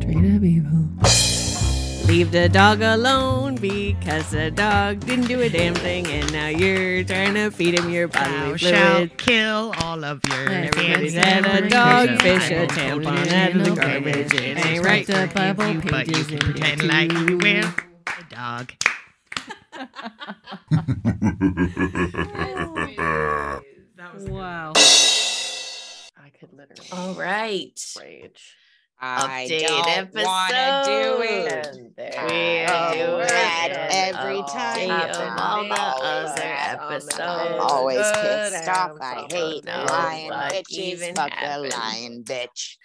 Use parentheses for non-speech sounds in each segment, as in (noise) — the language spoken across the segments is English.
Straight up evil. Leave the dog alone because the dog didn't do a damn thing, and now you're trying to feed him your Thou bodily shalt fluid. kill all of your Everybody's fans. had a dog, fish, a tampon out of the no garbage. It ain't right. Right. Up Bible you, but you pages can pretend there like you will. A dog. (laughs) Wow. I could literally All right. rage. I Update don't want to do it. And there We're doing that an every time. update of all the other episodes. I'm always pissed off. I hate knows lying what bitches. even Fuck happened. a lying bitch.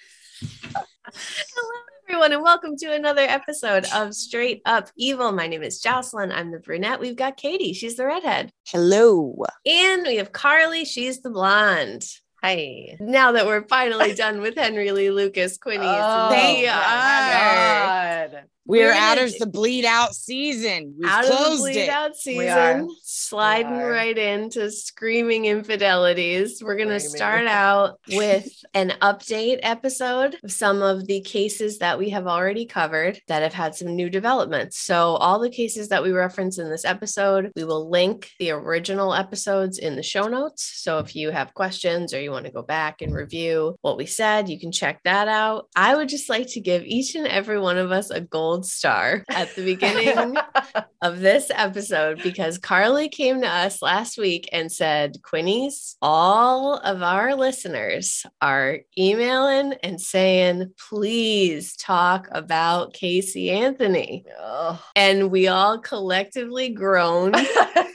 Hello, everyone, and welcome to another episode of Straight Up Evil. My name is Jocelyn. I'm the brunette. We've got Katie. She's the redhead. Hello. And we have Carly. She's the blonde. Hi. Now that we're finally (laughs) done with Henry Lee Lucas Quinnies, Oh, we are God. We're We're out of the bleed out season. We've out of the bleed it. out are. season, sliding are. right into screaming infidelities. We're going to start out with an update episode of some of the cases that we have already covered that have had some new developments. So, all the cases that we reference in this episode, we will link the original episodes in the show notes. So, if you have questions or you want to go back and review what we said, you can check that out. I would just like to give each and every one of us a gold star at the beginning (laughs) of this episode because Carly came to us last week and said, Quinnies, all of our listeners are emailing and saying, please talk about Casey Anthony. And we all collectively groaned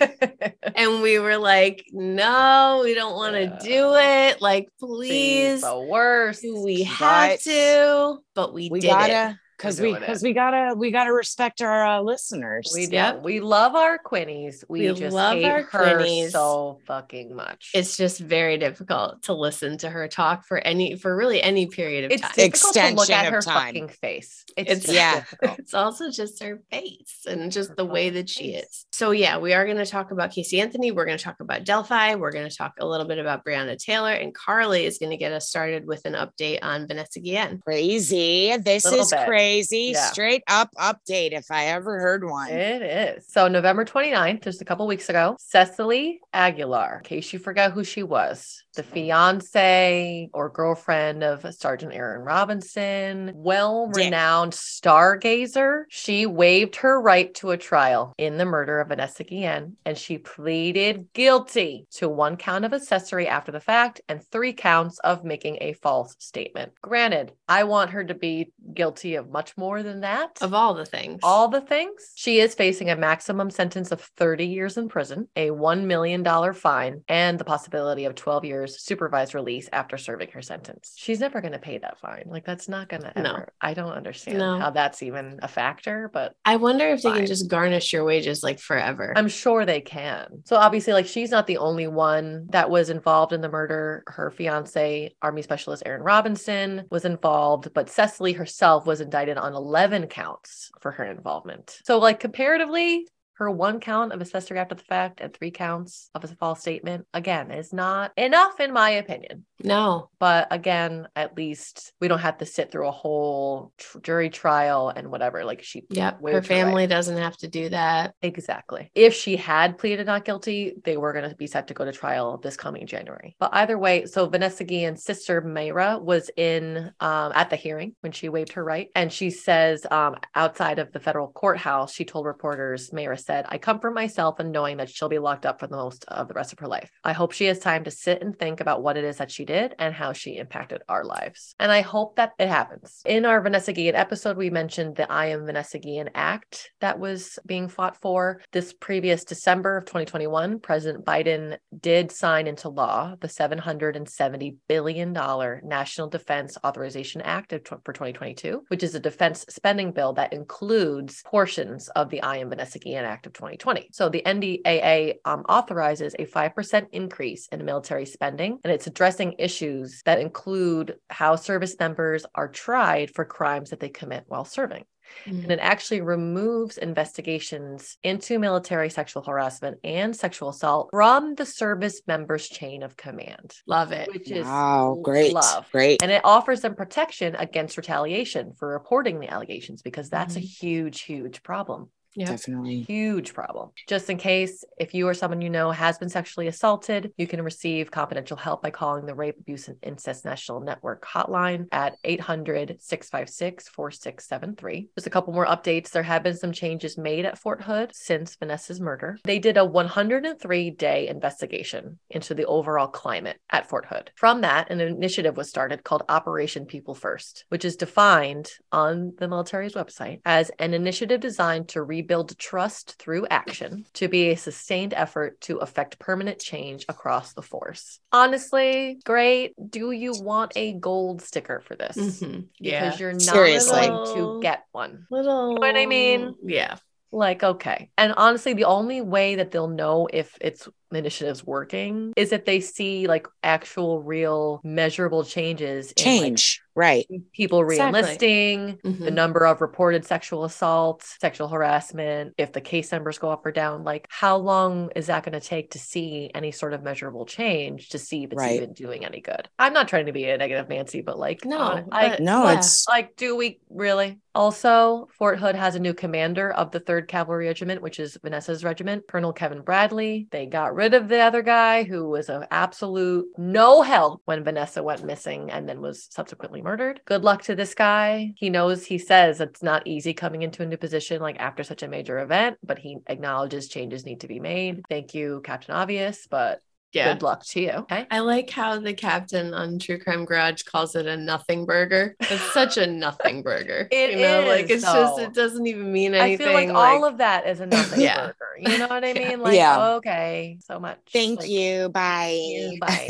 (laughs) and we were like, no, we don't want to do it. Like, please, the worst. we have But to, but we, We did it. Gotta, because We're we, doing because we gotta, we gotta respect our uh, listeners. We do. Yep. We love our Quinnies. We, We just love hate our her Quinnies. so fucking much. it's just very difficult to listen to her talk for any for really any period of it's time. difficult to look at her time. fucking face. It's, It's- just Yeah. (laughs) difficult. It's also just her face and just Her the way that she face. is. So yeah, we are going to talk about Casey Anthony. We're going to talk about Delphi. We're going to talk a little bit about Breonna Taylor, and Carly is going to get us started with an update on Vanessa Guillen. Crazy. This is bit. crazy. Yeah. Straight up update if I ever heard one. It is. So November 29th, just a couple weeks ago, Cecily Aguilar, in case you forgot who she was, the fiance or girlfriend of Sergeant Aaron Robinson, well-renowned stargazer. She waived her right to a trial in the murder of Vanessa Guillen, and she pleaded guilty to one count of accessory after the fact and three counts of making a false statement. Granted, I want her to be guilty of much more than that Of all the things, all the things. She is facing a maximum sentence of 30 years in prison, a $1 million fine, and the possibility of 12 years supervised release after serving her sentence. She's never going to pay that fine. Like, that's not going to No. ever. I don't understand No. how that's even a factor, but I wonder if they can just garnish your wages like forever. I'm sure they can. So obviously, like she's not the only one that was involved in the murder. Her fiance, Army Specialist Aaron Robinson, was involved, but Cecily herself was indicted on 11 counts for her involvement. So, like comparatively, her one count of accessory after the fact and three counts of a false statement again is not enough in my opinion no, but again at least we don't have to sit through a whole tr- jury trial and whatever like she waived her family doesn't have to do that. Exactly. If she had pleaded not guilty, they were going to be set to go to trial this coming January. But either way, so Vanessa Guillen's sister Mayra was in um, at the hearing when she waived her right, and she says um, outside of the federal courthouse, she told reporters, Mayra said, "I comfort myself in knowing that she'll be locked up for the most of the rest of her life. I hope she has time to sit and think about what it is that she did and how she impacted our lives, and I hope that it happens." In our Vanessa Guillen episode, we mentioned the I Am Vanessa Guillen Act that was being fought for. This previous December of 2021, President Biden did sign into law the $770 billion National Defense Authorization Act for 2022, which is a defense spending bill that includes portions of the I Am Vanessa Guillen Act of 2020. So the NDAA um, authorizes a 5% increase in military spending, and it's addressing issues that include how service members are tried for crimes that they commit while serving. and it actually removes investigations into military sexual harassment and sexual assault from the service members chain of command Love it. which is Wow, great. love Great. and it offers them protection against retaliation for reporting the allegations because that's a huge huge problem Yep. Definitely. huge problem. Just in case, if you or someone you know has been sexually assaulted, you can receive confidential help by calling the Rape, Abuse, and Incest National Network hotline at 800 656 4673. Just a couple more updates. There have been some changes made at Fort Hood since Vanessa's murder. They did a 103 day investigation into the overall climate at Fort Hood. From that, an initiative was started called Operation People First, which is defined on the military's website as an initiative designed to rebuild trust through action to be a sustained effort to affect permanent change across the force. Honestly, great. Do you want a gold sticker for this? Mhm. Yeah. Because you're not Seriously. going to get one. Little. what I mean? Yeah. Like, okay. And honestly, the only way that they'll know if it's initiative's working is if they see like actual, real, measurable changes in like, Change. Right. people Exactly. re-enlisting, the mm-hmm. number of reported sexual assaults, sexual harassment, if the case numbers go up or down, like how long is that going to take to see any sort of measurable change to see if it's Right. even doing any good? I'm not trying to be a negative Nancy, but like No, hon- I No, Yeah. it's like do we really? Also, Fort Hood has a new commander of the 3rd Cavalry Regiment, which is Vanessa's regiment, Colonel Kevin Bradley. They got rid of the other guy who was an absolute no help when Vanessa went missing and then was subsequently murdered. Good luck to this guy. He knows he says it's not easy coming into a new position like after such a major event, but he acknowledges changes need to be made. Thank you, Captain Obvious, but Yeah. good luck to you. Okay. I like how the captain on True Crime Garage calls it a nothing burger. It's (laughs) such a nothing burger. It you know, like is, it's just it doesn't even mean anything. I feel like, all of that is a (laughs) nothing Yeah. burger. You know what I (laughs) Yeah. mean? Like, Yeah. okay, so much. thank Like, you. Bye. you, bye.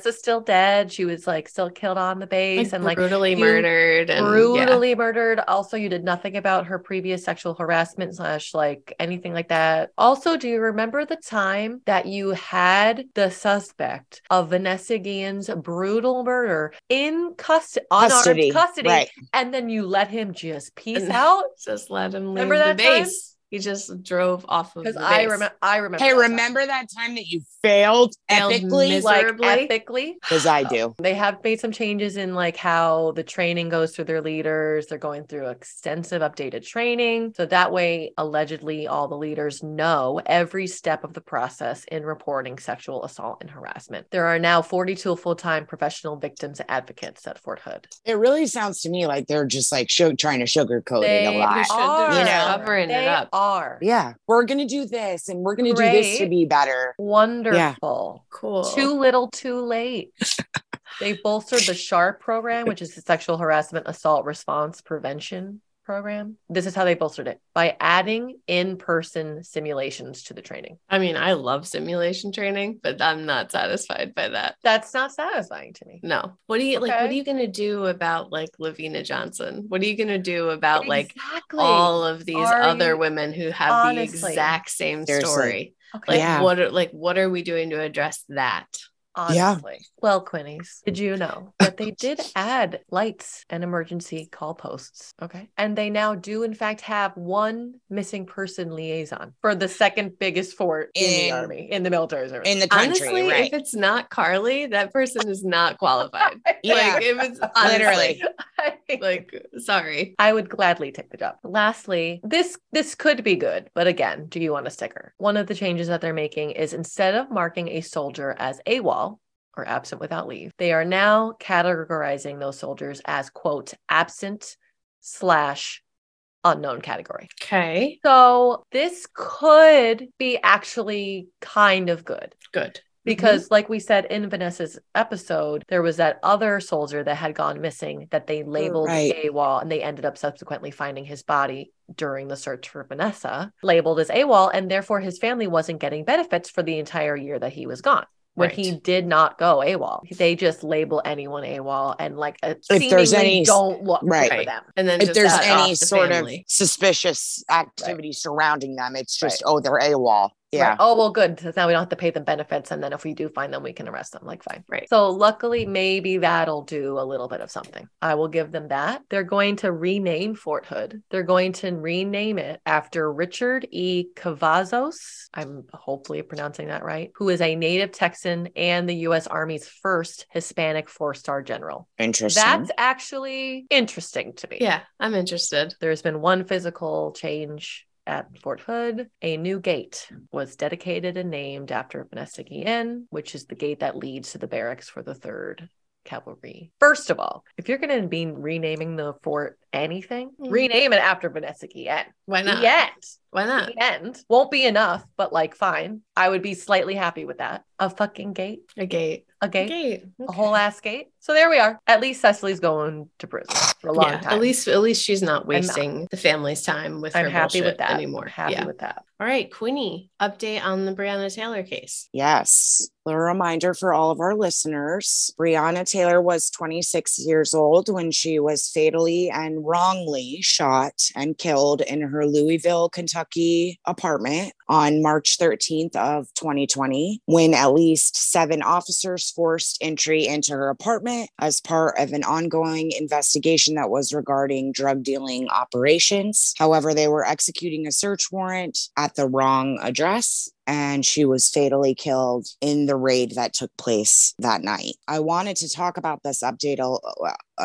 So still dead. She was like still killed on the base like, and like brutally murdered and yeah. brutally murdered. Also, you did nothing about her previous sexual harassment slash like anything like that. Also, do you remember the time that you had the suspect of Vanessa Guillen's brutal murder in custody, unarmed Custody. Right. and then you let him just peace out? (laughs) Just let him leave Remember the that time? Base. He just drove off of Because. I remember, I remember. Hey, that time. remember that time that you failed Failed epically? like miserably? ethically? Because I do. They have made some changes in like how the training goes through their leaders. They're going through extensive updated training. So that way, allegedly, all the leaders know every step of the process in reporting sexual assault and harassment. There are now 42 full time professional victims advocates at Fort Hood. It really sounds to me like they're just like show, trying to sugarcoat it a lot. are. You know. covering it up. Are. Yeah, we're gonna do this and we're gonna do this to be better. Wonderful. Cool. Too little, too late. (laughs) they bolstered the SHARP program, which is the Sexual Harassment Assault Response Prevention Program. This is how they bolstered it by adding in person simulations to the training. I mean, I love simulation training, but I'm not satisfied by that. That's not satisfying to me. No. What are you like? What are you gonna do about like LaVena Johnson? What are you gonna do about like Exactly. all of these Are other you- women who have Honestly. the exact same Seriously. story? okay. Like Yeah. what are like what are we doing to address that? Yeah. Well, Quinnies, did you know that they did (laughs) add lights and emergency call posts? Okay. And they now do, in fact, have one missing person liaison for the second biggest fort in, the army, in the military service. In the country, Honestly, right? if it's not Carly, that person is not (laughs) qualified. Yeah. (laughs) Like if it's honestly, Literally. like sorry. I would gladly take the job. Lastly, this this could be good, but again, do you want a sticker? One of the changes that they're making is instead of marking a soldier as AWOL or absent without leave, they are now categorizing those soldiers as quote absent slash unknown category. Okay. So this could be actually kind of good Good. Mm-hmm. because like we said in Vanessa's episode, there was that other soldier that had gone missing that they oh, labeled Right. AWOL and they ended up subsequently finding his body during the search for Vanessa, labeled as AWOL, and therefore his family wasn't getting benefits for the entire year that he was gone. When Right. he did not go AWOL, they just label anyone AWOL and like uh, If there's seemingly any- don't look right. for them. And then if there's any off the sort family. of suspicious activity surrounding them, it's just oh they're AWOL. Yeah. Right. Oh, well, good. Because now we don't have to pay them benefits. And then if we do find them, we can arrest them. Like, fine. Right. So, luckily, maybe that'll do a little bit of something. I will give them that. They're going to rename Fort Hood. They're going to rename it after Richard E. Cavazos. I'm hopefully pronouncing that right, who is a native Texan and the U.S. Army's first Hispanic four star general. Interesting. That's actually interesting to me. Yeah, I'm interested. There's been one physical change at Fort Hood. A new gate was dedicated and named after Vanessa Guillen, which is the gate that leads to the barracks for the 3rd Cavalry. First of all, if you're going to be renaming the fort anything, Mhm. rename it after Vanessa Guillen. Why not? The end. Why not? The end. Won't be enough, but like, fine. I would be slightly happy with that. A fucking gate. A gate. A A gate. gate. A whole ass gate. So there we are. At least Cecily's going to prison for a long yeah, time. At least, at least she's not not. wasting the family's time with I'm her happy bullshit with that. anymore. Happy yeah. with that. All right, Queenie, update on the Breonna Taylor case. Yes. A reminder for all of our listeners Breonna Taylor was 26 years old when she was fatally and wrongly shot and killed in her Louisville, Kentucky apartment on March 13th of 2020 when at least seven officers forced entry into her apartment as part of an ongoing investigation that was regarding drug dealing operations. However, they were executing a search warrant at the wrong address and she was fatally killed in the raid that took place that night. I wanted to talk about this update,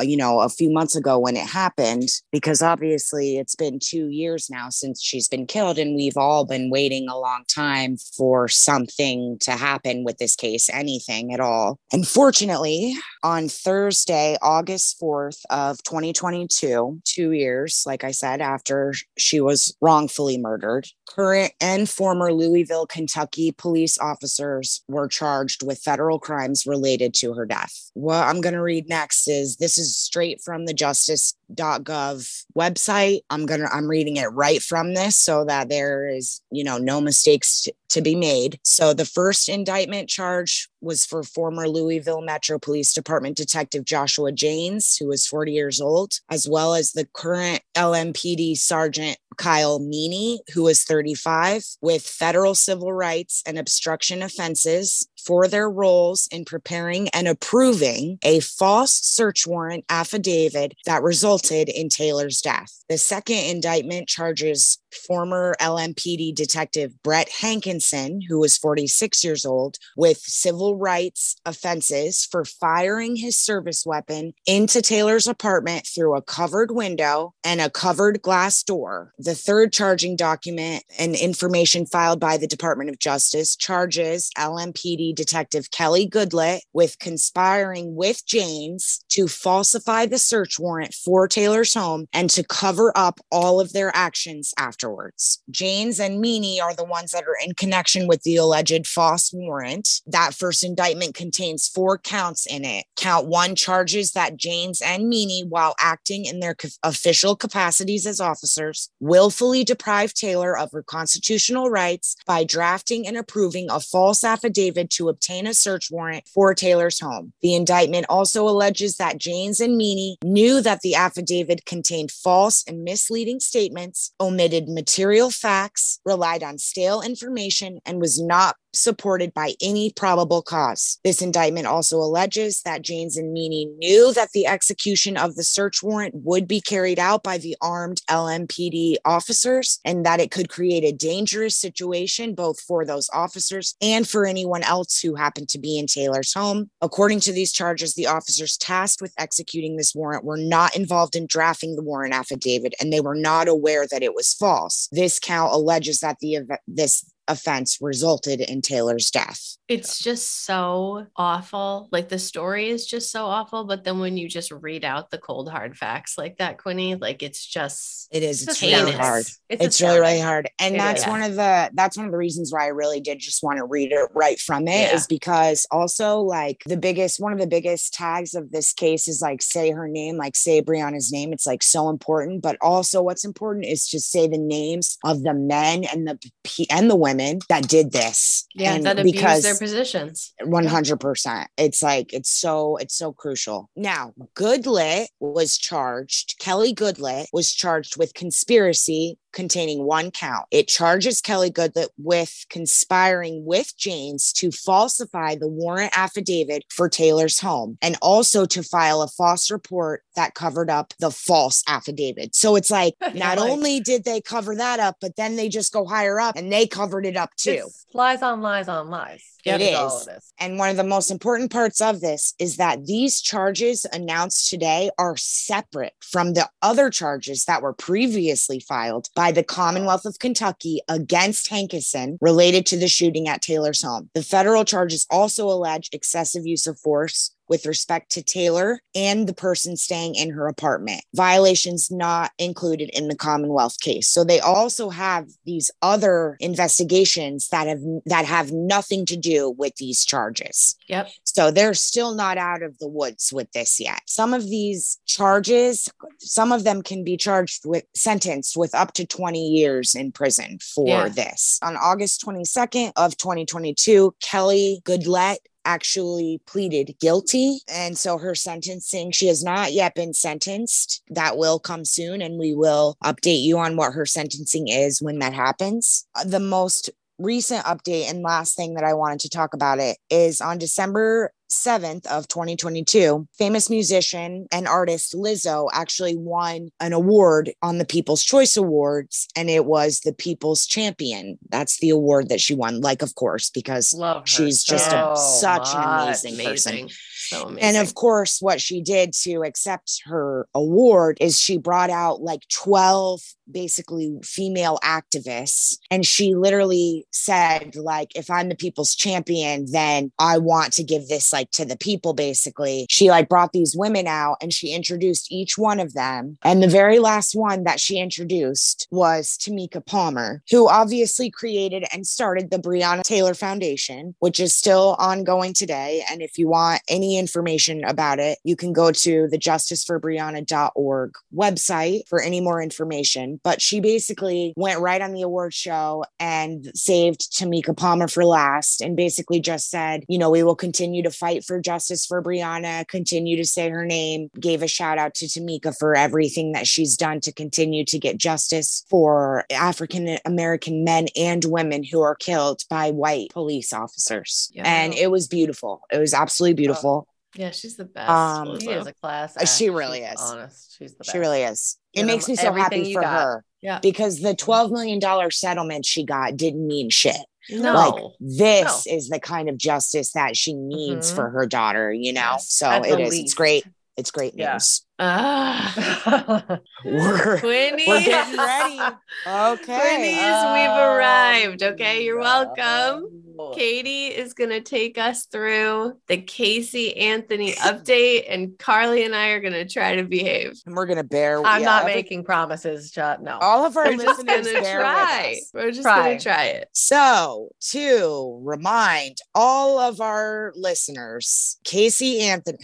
you know, a few months ago when it happened, because obviously it's been two years now since she's been killed, and we've all been waiting a long time for something to happen with this case, anything at all. Unfortunately, on Thursday, August 4th of 2022, two years, like I said, after she was wrongfully murdered, current and former Louisville, Kentucky police officers were charged with federal crimes related to her death. What I'm going to read next is this is straight from the justice.gov website. I'm going to I'm reading it right from this so that there is, you know, no mistakes to, be made. So the first indictment charge was for former Louisville Metro Police Department Detective Joshua Janes, who was 40 years old, as well as the current LMPD Sergeant Kyle Meany, who was 35, with federal civil rights and obstruction offenses for their roles in preparing and approving a false search warrant affidavit that resulted in Taylor's death. The second indictment charges former LMPD detective Brett Hankinson, who was 46 years old, with civil rights offenses for firing his service weapon into Taylor's apartment through a covered window and a covered glass door. The third charging document and information filed by the Department of Justice charges LMPD detective Kelly Goodlett with conspiring with Janes to falsify the search warrant for Taylor's home and to cover up all of their actions afterwards. Janes and Meany are the ones that are in connection with the alleged false warrant. That first indictment contains four counts in it. Count one charges that Janes and Meany, while acting in their co- official capacities as officers, willfully deprived Taylor of her constitutional rights by drafting and approving a false affidavit to obtain a search warrant for Taylor's home. The indictment also alleges that Janes and Meany knew that the affidavit contained false and misleading statements, omitted material facts, relied on stale information, and was not supported by any probable cause. This indictment also alleges that Janes and Meany knew that the execution of the search warrant would be carried out by the armed LMPD officers and that it could create a dangerous situation both for those officers and for anyone else who happened to be in Taylor's home. According to these charges, the officers tasked with executing this warrant were not involved in drafting the warrant affidavit and they were not aware that it was false. This count alleges that the this offense resulted in Taylor's death. It's just so awful. Like the story is just so awful. But then when you just read out the cold hard facts like that, Quinny, like it's just It is. It's It's really hard. It's, It's really, really hard. And It that's is. one of the that's one of the reasons why I really did just want to read it right from it is Yeah. because also like the biggest one of the biggest tags of this case is like say her name, like say Breonna's name. It's like so important. But also what's important is to say the names of the men and the p- and the women that did this. yeah, And that because their positions. 100%. It's like, it's so, it's so crucial. Now, Goodlett was charged, Kelly Goodlett was charged with conspiracy, containing one count. It charges Kelly Goodlett with conspiring with James to falsify the warrant affidavit for Taylor's home and also to file a false report that covered up the false affidavit. So it's like (laughs) not Like- only did they cover that up, but then they just go higher up and they covered it up too. Lies on lies on lies. It all is. it is. And one of the most important parts of this is that these charges announced today are separate from the other charges that were previously filed by the Commonwealth of Kentucky against Hankinson related to the shooting at Taylor's home. The federal charges also allege excessive use of force with respect to Taylor and the person staying in her apartment. Violations not included in the Commonwealth case. So they also have these other investigations that have that have nothing to do with these charges. Yep. So they're still not out of the woods with this yet. Some of these charges, some of them can be charged with sentenced with up to 20 years in prison for Yeah. this. On August 22nd of 2022, Kelly Goodlett actually pleaded guilty. And so her sentencing, she has not yet been sentenced. That will come soon, and we will update you on what her sentencing is when that happens. The most recent update and last thing that I wanted to talk about it is on December 7th of 2022 famous musician and artist Lizzo actually won an award on the People's Choice Awards and it was the People's Champion that's the award that she won like of course because She's just a- such an much. amazing person. So amazing. and of course, what she did to accept her award is she brought out like 12 basically female activists. And she literally said, like, if I'm the people's champion, then I want to give this like to the people, basically. She like brought these women out and she introduced each one of them. And the very last one that she introduced was Tamika Palmer, who obviously created and started the Breonna Taylor Foundation, which is still ongoing today. And if you want any information about it, you can go to the justiceforbreonna.org website for any more information. But she basically went right on the award show and saved Tamika Palmer for last and basically just said, you know, we will continue to fight for justice for Breonna, continue to say her name, gave a shout out to Tamika for everything that she's done to continue to get justice for African American men and women who are killed by white police officers. Yeah. And it was beautiful. It was absolutely beautiful. Yeah, she's the best. Um, She is a class. Uh, she really She's is. Honest. She's the best. She really is. It Give makes me so happy for got. her yeah. because the $12 million settlement she got didn't mean shit. No. Like this is the kind of justice that she needs Mhm. for her daughter, you know? Yes, so at it the. It's great. It's great Yeah. news. Ah, (laughs) We're, we're getting (laughs) (laughs) ready. Okay. Quinnies, we've Oh, arrived. Okay, you're welcome. Katie is going to take us through the Casey Anthony update, and Carly and I are going to try to behave. And we're going to bear. I'm yeah, not every- making promises, Judd. No. All of our We're just listeners going to try. We're just going to try it. So, to remind all of our listeners, Casey Anthony.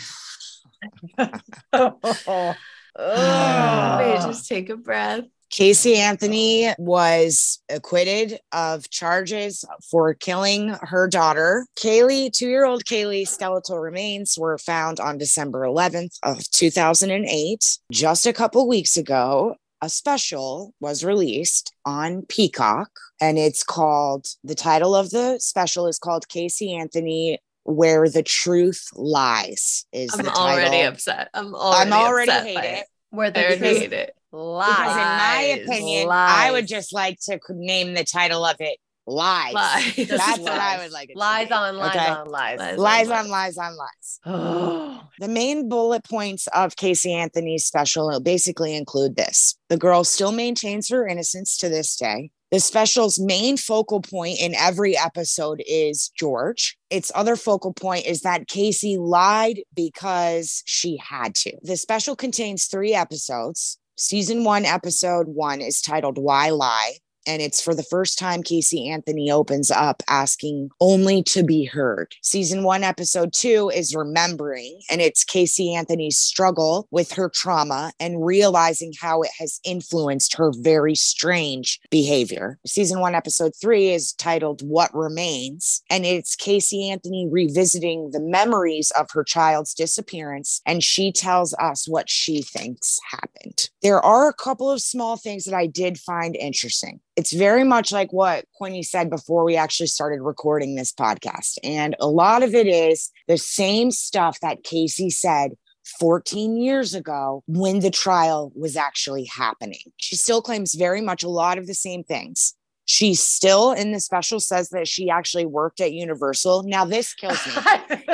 Oh. (laughs) Wait, ah. just take a breath. Casey Anthony was acquitted of charges for killing her daughter. Caylee, two-year-old Caylee skeletal remains were found on December 11th of 2008. Just a couple weeks ago, a special was released on Peacock and it's called the title of the special is called Casey Anthony Where the Truth Lies is I'm the already title. upset. I'm already, I'm already upset hate by it. Where I the truth hate it. lies. Because in my Lies. opinion, I would just like to name the title of it Lies. Lies. That's Just what I would like it lies be. on lies Okay? on lies. Lies. Lies lies. on lies on lies. Oh. The main bullet points of Casey Anthony's special basically include this. The girl still maintains her innocence to this day. The special's main focal point in every episode is George. Its other focal point is that Casey lied because she had to. The special contains three episodes. Season one, episode one is titled Why Lie? And it's for the first time Casey Anthony opens up asking only to be heard. Season one, episode two is remembering, and it's Casey Anthony's struggle with her trauma and realizing how it has influenced her very strange behavior. Season one, episode three is titled What Remains, and it's Casey Anthony revisiting the memories of her child's disappearance, and she tells us what she thinks happened. There are a couple of small things that I did find interesting. It's very much like what Quinny said before we actually started recording this podcast. And a lot of it is the same stuff that Casey said 14 years ago when the trial was actually happening. She still claims very much a lot of the same things. She still in the special says that she actually worked at Universal. Now this (laughs) kills me.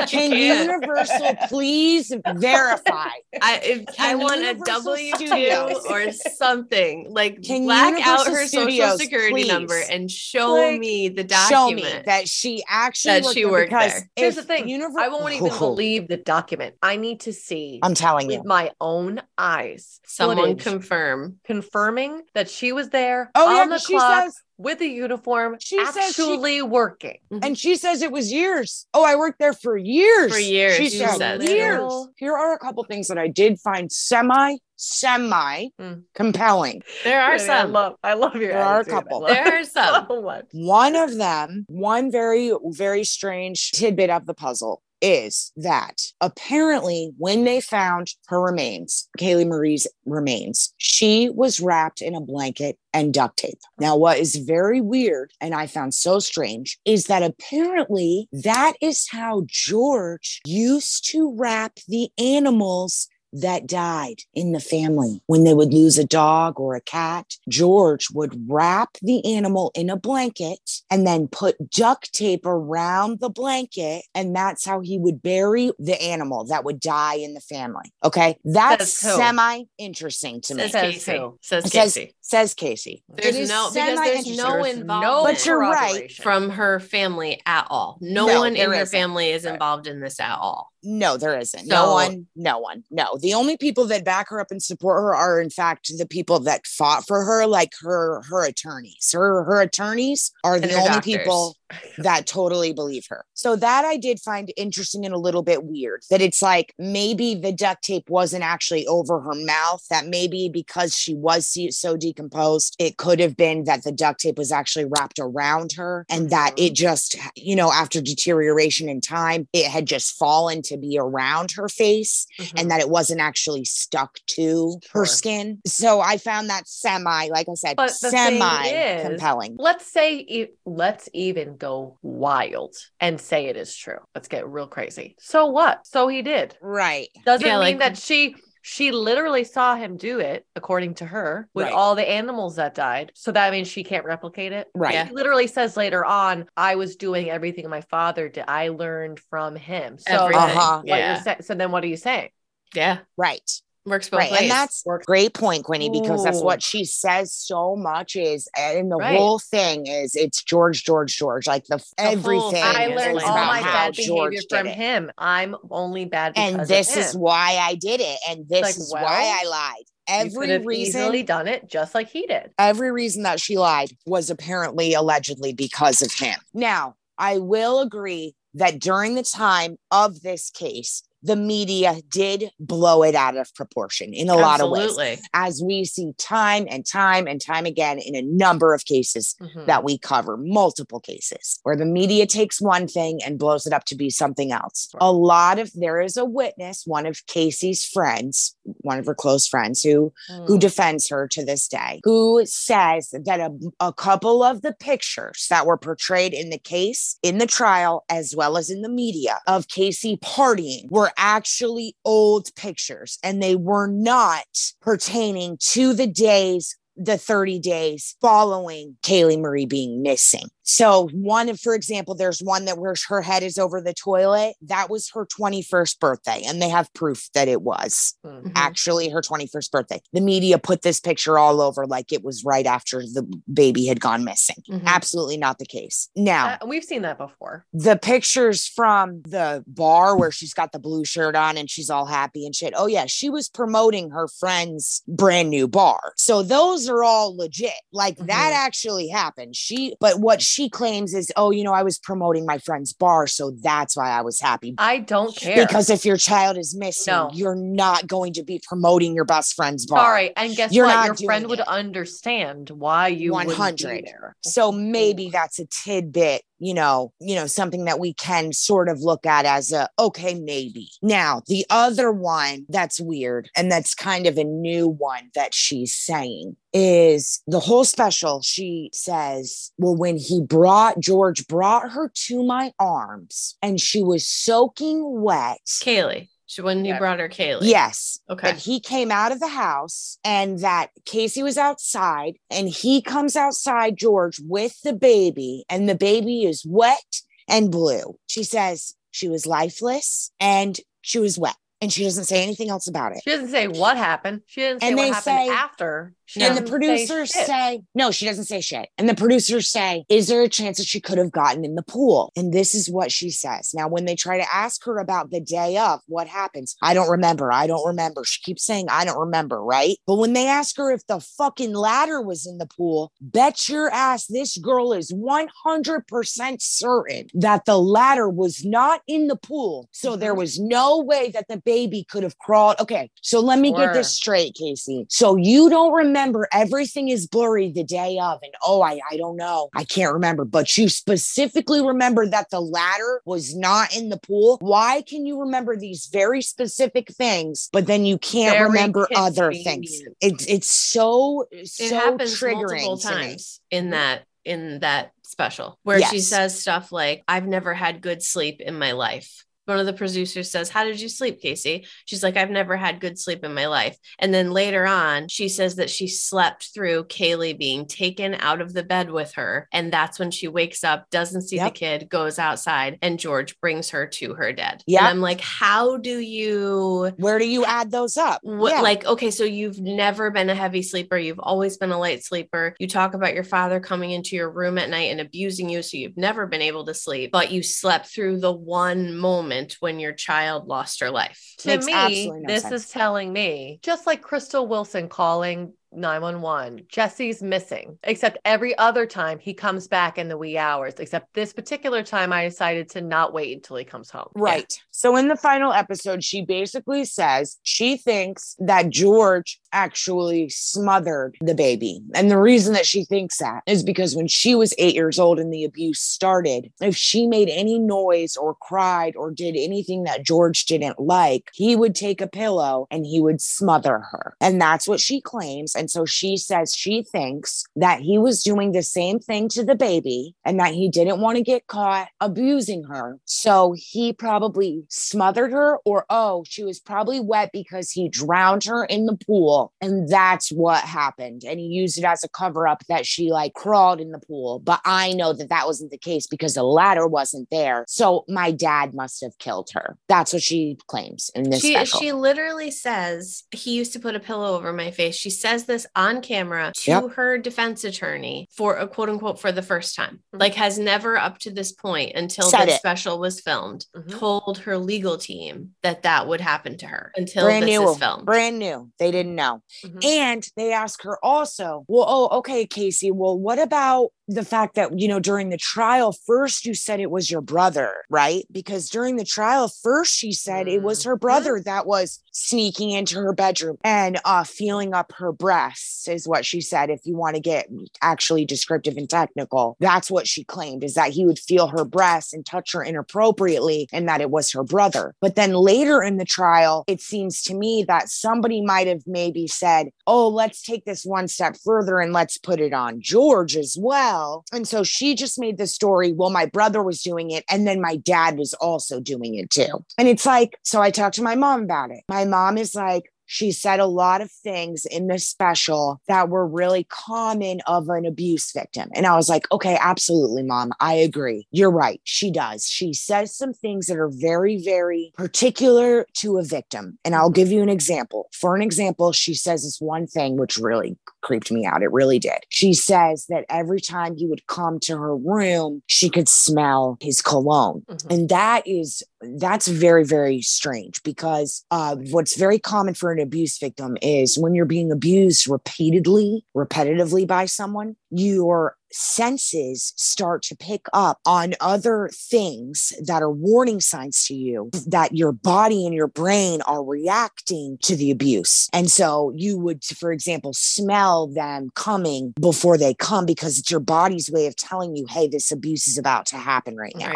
Can. Universal please verify? I if, I want a Universal W two or something like Can black out Universal her social Studios, security number and show like, me the Show document. me that she actually That worked she worked because there. Here's the thing. Univer- I won't even (laughs) believe the document. I need to see I'm telling you, with you. my own eyes Someone footage confirm. confirming that she was there Oh yeah, on the 'cause she clock says with a uniform, She says she- actually working. and she says it was years. Oh, I worked there for years. For years, She she said says. years. Literal- Here are a couple things that I did find semi, semi Mm. compelling. There are Really, I some. love, I love your There are a couple. There are it some. (laughs) One of them, one very, very strange tidbit of the puzzle is that apparently when they found her remains, Caylee Marie's remains, she was wrapped in a blanket and duct tape. Now, what is very weird and I found so strange is that apparently that is how George used to wrap the animals that died in the family. When they would lose a dog or a cat, George would wrap the animal in a blanket and then put duct tape around the blanket. And that's how he would bury the animal that would die in the family. Okay. That's semi interesting to me. Says Says Casey. who? Says Says, Casey. Says Casey. There's no because there's no involvement But you're right. from her family at all. No, No, one in her isn't. family is involved in this at all. No, there isn't. no one, no one, no. The only people that back her up and support her are, in fact, the people that fought for her, like her her attorneys. Her her attorneys are the only doctors. people (laughs) that totally believe her. So that I did find interesting and a little bit weird. That it's like maybe the duct tape wasn't actually over her mouth. That maybe because she was se- so decomposed, it could have been that the duct tape was actually wrapped around her, and that Mhm. it just, you know, after deterioration in time, it had just fallen to be around her face Mhm. and that it wasn't actually stuck to her skin. So I found that semi, like I said, But semi is- compelling. let's say e- let's even go wild and say it is true let's get real crazy so what so he did Right. doesn't Yeah, mean like- that she she literally saw him do it according to her with Right. all the animals that died so that means she can't replicate it Right. Yeah. he literally says later on i was doing everything my father did i learned from him so Uh-huh. what you're Yeah. sa- so then what are you saying Yeah. Right. Works both Right. ways. And that's Works. great point, Quinny, because that's what she says so much is and the Right. whole thing is it's George, George, George. Like the, whole everything thing i learned like all about my bad behavior did from it. him i'm only bad because And of this is why I did it. And this Like, is well, why I lied. You could Every have reason easily done it just like he did every reason that she lied was apparently allegedly because of him. Now, I will agree that during the time of this case, the media did blow it out of proportion in a lot of ways, as we see time and time and time again in a number of cases Mhm. that we cover, multiple cases where the media takes one thing and blows it up to be something else. A lot of there is a witness, one of Casey's friends, one of her close friends, who who Mm. defends her to this day, who says that a, a couple of the pictures that were portrayed in the case, in the trial, as well as in the media of Casey partying were actually old pictures and they were not pertaining to the days. The 30 days following Caylee Marie being missing. So one, for example, there's one that where her head is over the toilet. That was her 21st birthday, and they have proof that it was Mhm. Mhm. actually her 21st birthday. The media put this picture all over like it was right after the baby had gone missing. Mhm. Absolutely not the case. Now, Uh, we've seen that before. the pictures from the bar where she's got the blue shirt on and she's all happy and shit. Oh, yeah, she was promoting her friend's brand new bar. So those are all legit. Like that actually happened. She, but what she claims is, oh, you know, I was promoting my friend's bar. So that's why I was happy. I don't care. Because if your child is missing, No. you're not going to be promoting your best friend's bar. Sorry. And guess You're what? Your friend would it. understand why you would 100. be there. So maybe that's a tidbit, you know, you know, something that we can sort of look at as a okay, maybe. Now, the other one that's weird and that's kind of a new one that she's saying is the whole special. She says, well, when he brought George brought her to my arms and she was soaking wet. Caylee. She when he Yeah. brought her Caylee. Yes. Okay. That he came out of the house and that Casey was outside and he comes outside, George, with the baby, and the baby is wet and blue. She says she was lifeless and she was wet. And she doesn't say anything else about it. She doesn't say what happened. She didn't say And what they happened say- after. She and the doesn't say producers say, no, she doesn't say shit. And the producers say, is there a chance that she could have gotten in the pool? And this is what she says. Now, when they try to ask her about the day of what happens, I don't remember. I don't remember. She keeps saying, I don't remember, right? But when they ask her if the fucking ladder was in the pool, bet your ass this girl is 100% certain that the ladder was not in the pool. So there Mhm. was no way that the baby could have crawled. Okay, so let me get this straight, Casey. So you don't remember everything is blurry the day of, and oh, I, I don't know. I can't remember, but you specifically remember that the ladder was not in the pool. Why can you remember these very specific things, but then you can't Very remember other things? It's it's so it so happens triggering multiple times in mm-hmm. that in that special where she says stuff like i've never had good sleep in my life one of the producers says how did you sleep casey she's like i've never had good sleep in my life and then later on she says that she slept through caylee being taken out of the bed with her and that's when she wakes up doesn't see Yep. the kid goes outside and george brings her to her dead Yeah. i'm like how do you Where do you add those up? what, Yeah. like okay so you've never been a heavy sleeper you've always been a light sleeper you talk about your father coming into your room at night and abusing you so you've never been able to sleep but you slept through the one moment when your child lost her life to Makes me, no this sense. is telling me just like Crystal Wilson calling 911, Jesse's missing, except every other time he comes back in the wee hours, except this particular time I decided to not wait until he comes home. Right. So in the final episode, she basically says she thinks that George actually smothered the baby. And the reason that she thinks that is because when she was eight years old and the abuse started, if she made any noise or cried or did anything that George didn't like, he would take a pillow and he would smother her. And that's what she claims. And so she says she thinks that he was doing the same thing to the baby and that he didn't want to get caught abusing her. So he probably smothered her, or oh, she was probably wet because he drowned her in the pool. And that's what happened. And he used it as a cover up that she like crawled in the pool. But I know that that wasn't the case because the ladder wasn't there. So my dad must have killed her. That's what she claims in this she special. she literally says he used to put a pillow over my face. She says this on camera to Yep. her defense attorney for a quote unquote for the first time. Mhm. Like has never up to this point until Said this it. special was filmed Mhm. told her legal team that that would happen to her until brand this new, is filmed. brand new. They didn't know. Mhm. And they ask her also, well, oh, okay, Casey, well, what about the fact that, you know, during the trial, first you said it was your brother, right? Because during the trial, first she said it was her brother that was sneaking into her bedroom and uh, feeling up her breasts, is what she said. If you want to get actually descriptive and technical, that's what she claimed is that he would feel her breasts and touch her inappropriately and that it was her brother. But then later in the trial, it seems to me that somebody might have maybe said, oh, let's take this one step further and let's put it on George as well. And so she just made the story, well, my brother was doing it and then my dad was also doing it too. And it's like, so I talked to my mom about it. My mom is like, she said a lot of things in this special that were really common of an abuse victim. And I was like, okay, absolutely, mom. I agree. You're right. She does. She says some things that are very, very particular to a victim. And I'll give you an example. For an example, she says this one thing which really creeped me out. It really did. She says that every time he would come to her room, she could smell his cologne. Mhm. And that is that's very very strange because uh, what's very common for an abuse victim is when you're being abused repeatedly repetitively by someone your senses start to pick up on other things that are warning signs to you that your body and your brain are reacting to the abuse and so you would for example smell them coming before they come because it's your body's way of telling you hey this abuse is about to happen right now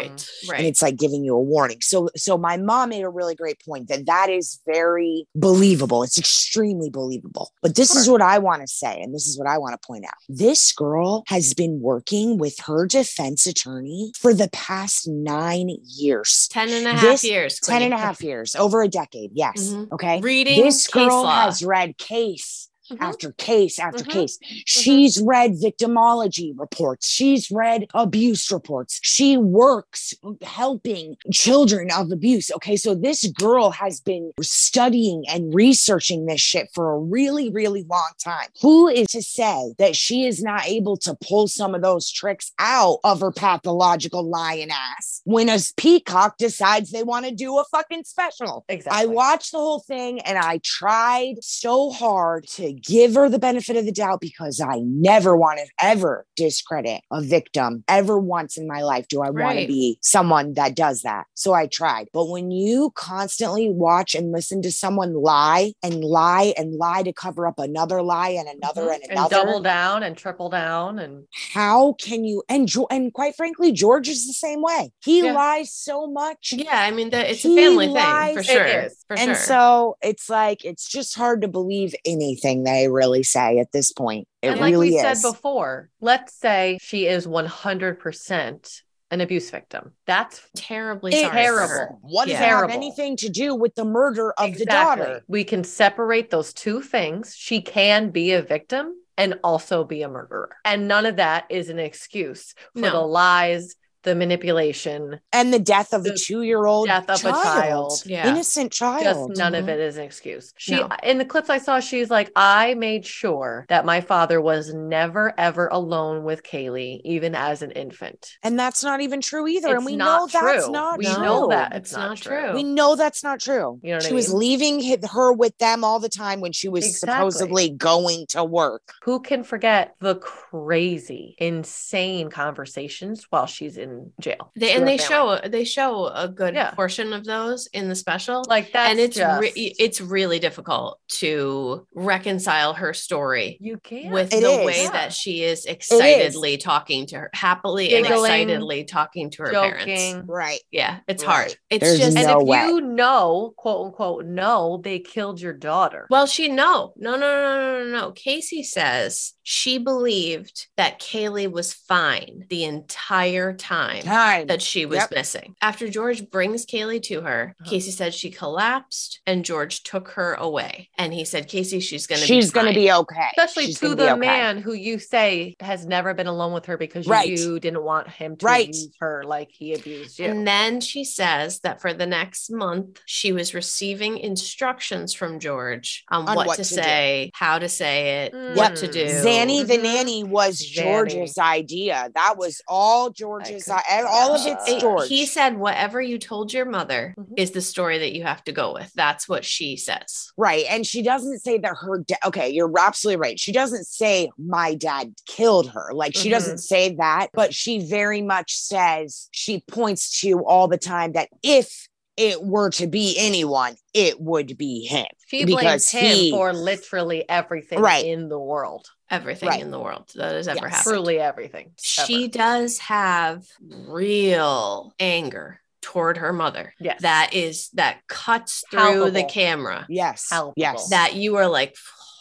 Right. and it's like giving you a warning. So so my mom made a really great point that that is very believable. It's extremely believable. But this is what I want to say and this is what I want to point out. This girl has been working with her defense attorney for the past 9 years. 10 and a half This- years. 10 and a half years, over a decade. Yes. Mhm. Okay. Reading This girl law. has read case Mhm. after case after Mhm. case. She's read victimology reports. She's read abuse reports. She works helping children of abuse. Okay. So this girl has been studying and researching this shit for a really, really long time. Who is to say that she is not able to pull some of those tricks out of her pathological lying ass when a peacock decides they want to do a fucking special? Exactly. I watched the whole thing and I tried so hard to give her the benefit of the doubt because I never want to ever discredit a victim ever once in my life. Do I want to be someone that does that? So I tried. But when you constantly watch and listen to someone lie and lie and lie to cover up another lie and another Mhm. and and double down and triple down and how can you? And and quite frankly, George is the same way. He Yeah. lies so much. Yeah, I mean, the, it's He a family thing for sure. is. For and sure. so it's like it's just hard to believe anything they really say at this point. It and like really we is. said before, let's say she is 100% an abuse victim. That's terribly It- sorry. for terrible. What Yeah. it have anything to do with the murder of the daughter? We can separate those two things. She can be a victim and also be a murderer. And none of that is an excuse for No. the lies, the manipulation. And the death of a The two-year-old death of a child. Yeah. innocent child. Just none of Mhm. it is an excuse. She No. in the clips I saw, she's like, I made sure that my father was never ever alone with Caylee, even as an infant. and that's not even true either. and we not know that's not We true. know that It's it's not not true. true. We know that's not true. You know what she I was leaving her with them all the time when she was Exactly. supposedly going to work. Who can forget the crazy, insane conversations while she's in jail? They, and they family? show they show a good Yeah. portion of those in the special. like that, and it's just, re- it's really difficult to reconcile her story you can't with It the is. way Yeah. that she is excitedly talking to her happily and excitedly talking to her parents. Right. Yeah, it's Right. hard. It's There's just And if way. you know, quote unquote, no, they killed your daughter. Well, she no, no, no, no, no, no, no. Casey says she believed that Caylee was fine the entire time Time. that she was Yep. missing. After George brings Caylee to her, Uh-huh. Casey said she collapsed and George took her away. And he said, Casey, she's gonna She's be going to be okay. Especially She's to the okay. man who you say has never been alone with her because Right. you didn't want him to Right. abuse her like he abused you. And then she says that for the next month, she was receiving instructions from George on, On what, what to, to do. say, how to say it, Mm. what to do. Zanny the Mhm. nanny was Zanny. George's idea. That was all George's. could- I- all of She- it's Uh, George. He said, whatever you told your mother Mhm. is the story that you have to go with. That's what she says. right, and she doesn't say that her. Da- okay, you're absolutely right. She doesn't say my dad killed her. Like she Mhm. doesn't say that, but she very much says she points to all the time that if it were to be anyone, it would be him. She blames him he- for literally everything Right. in the world. Everything Right. in the world that has ever Yes. happened. Truly everything. She ever. does have real anger toward her mother. Yes. That is that cuts through the camera. Yes, Palpable. yes, That you are like,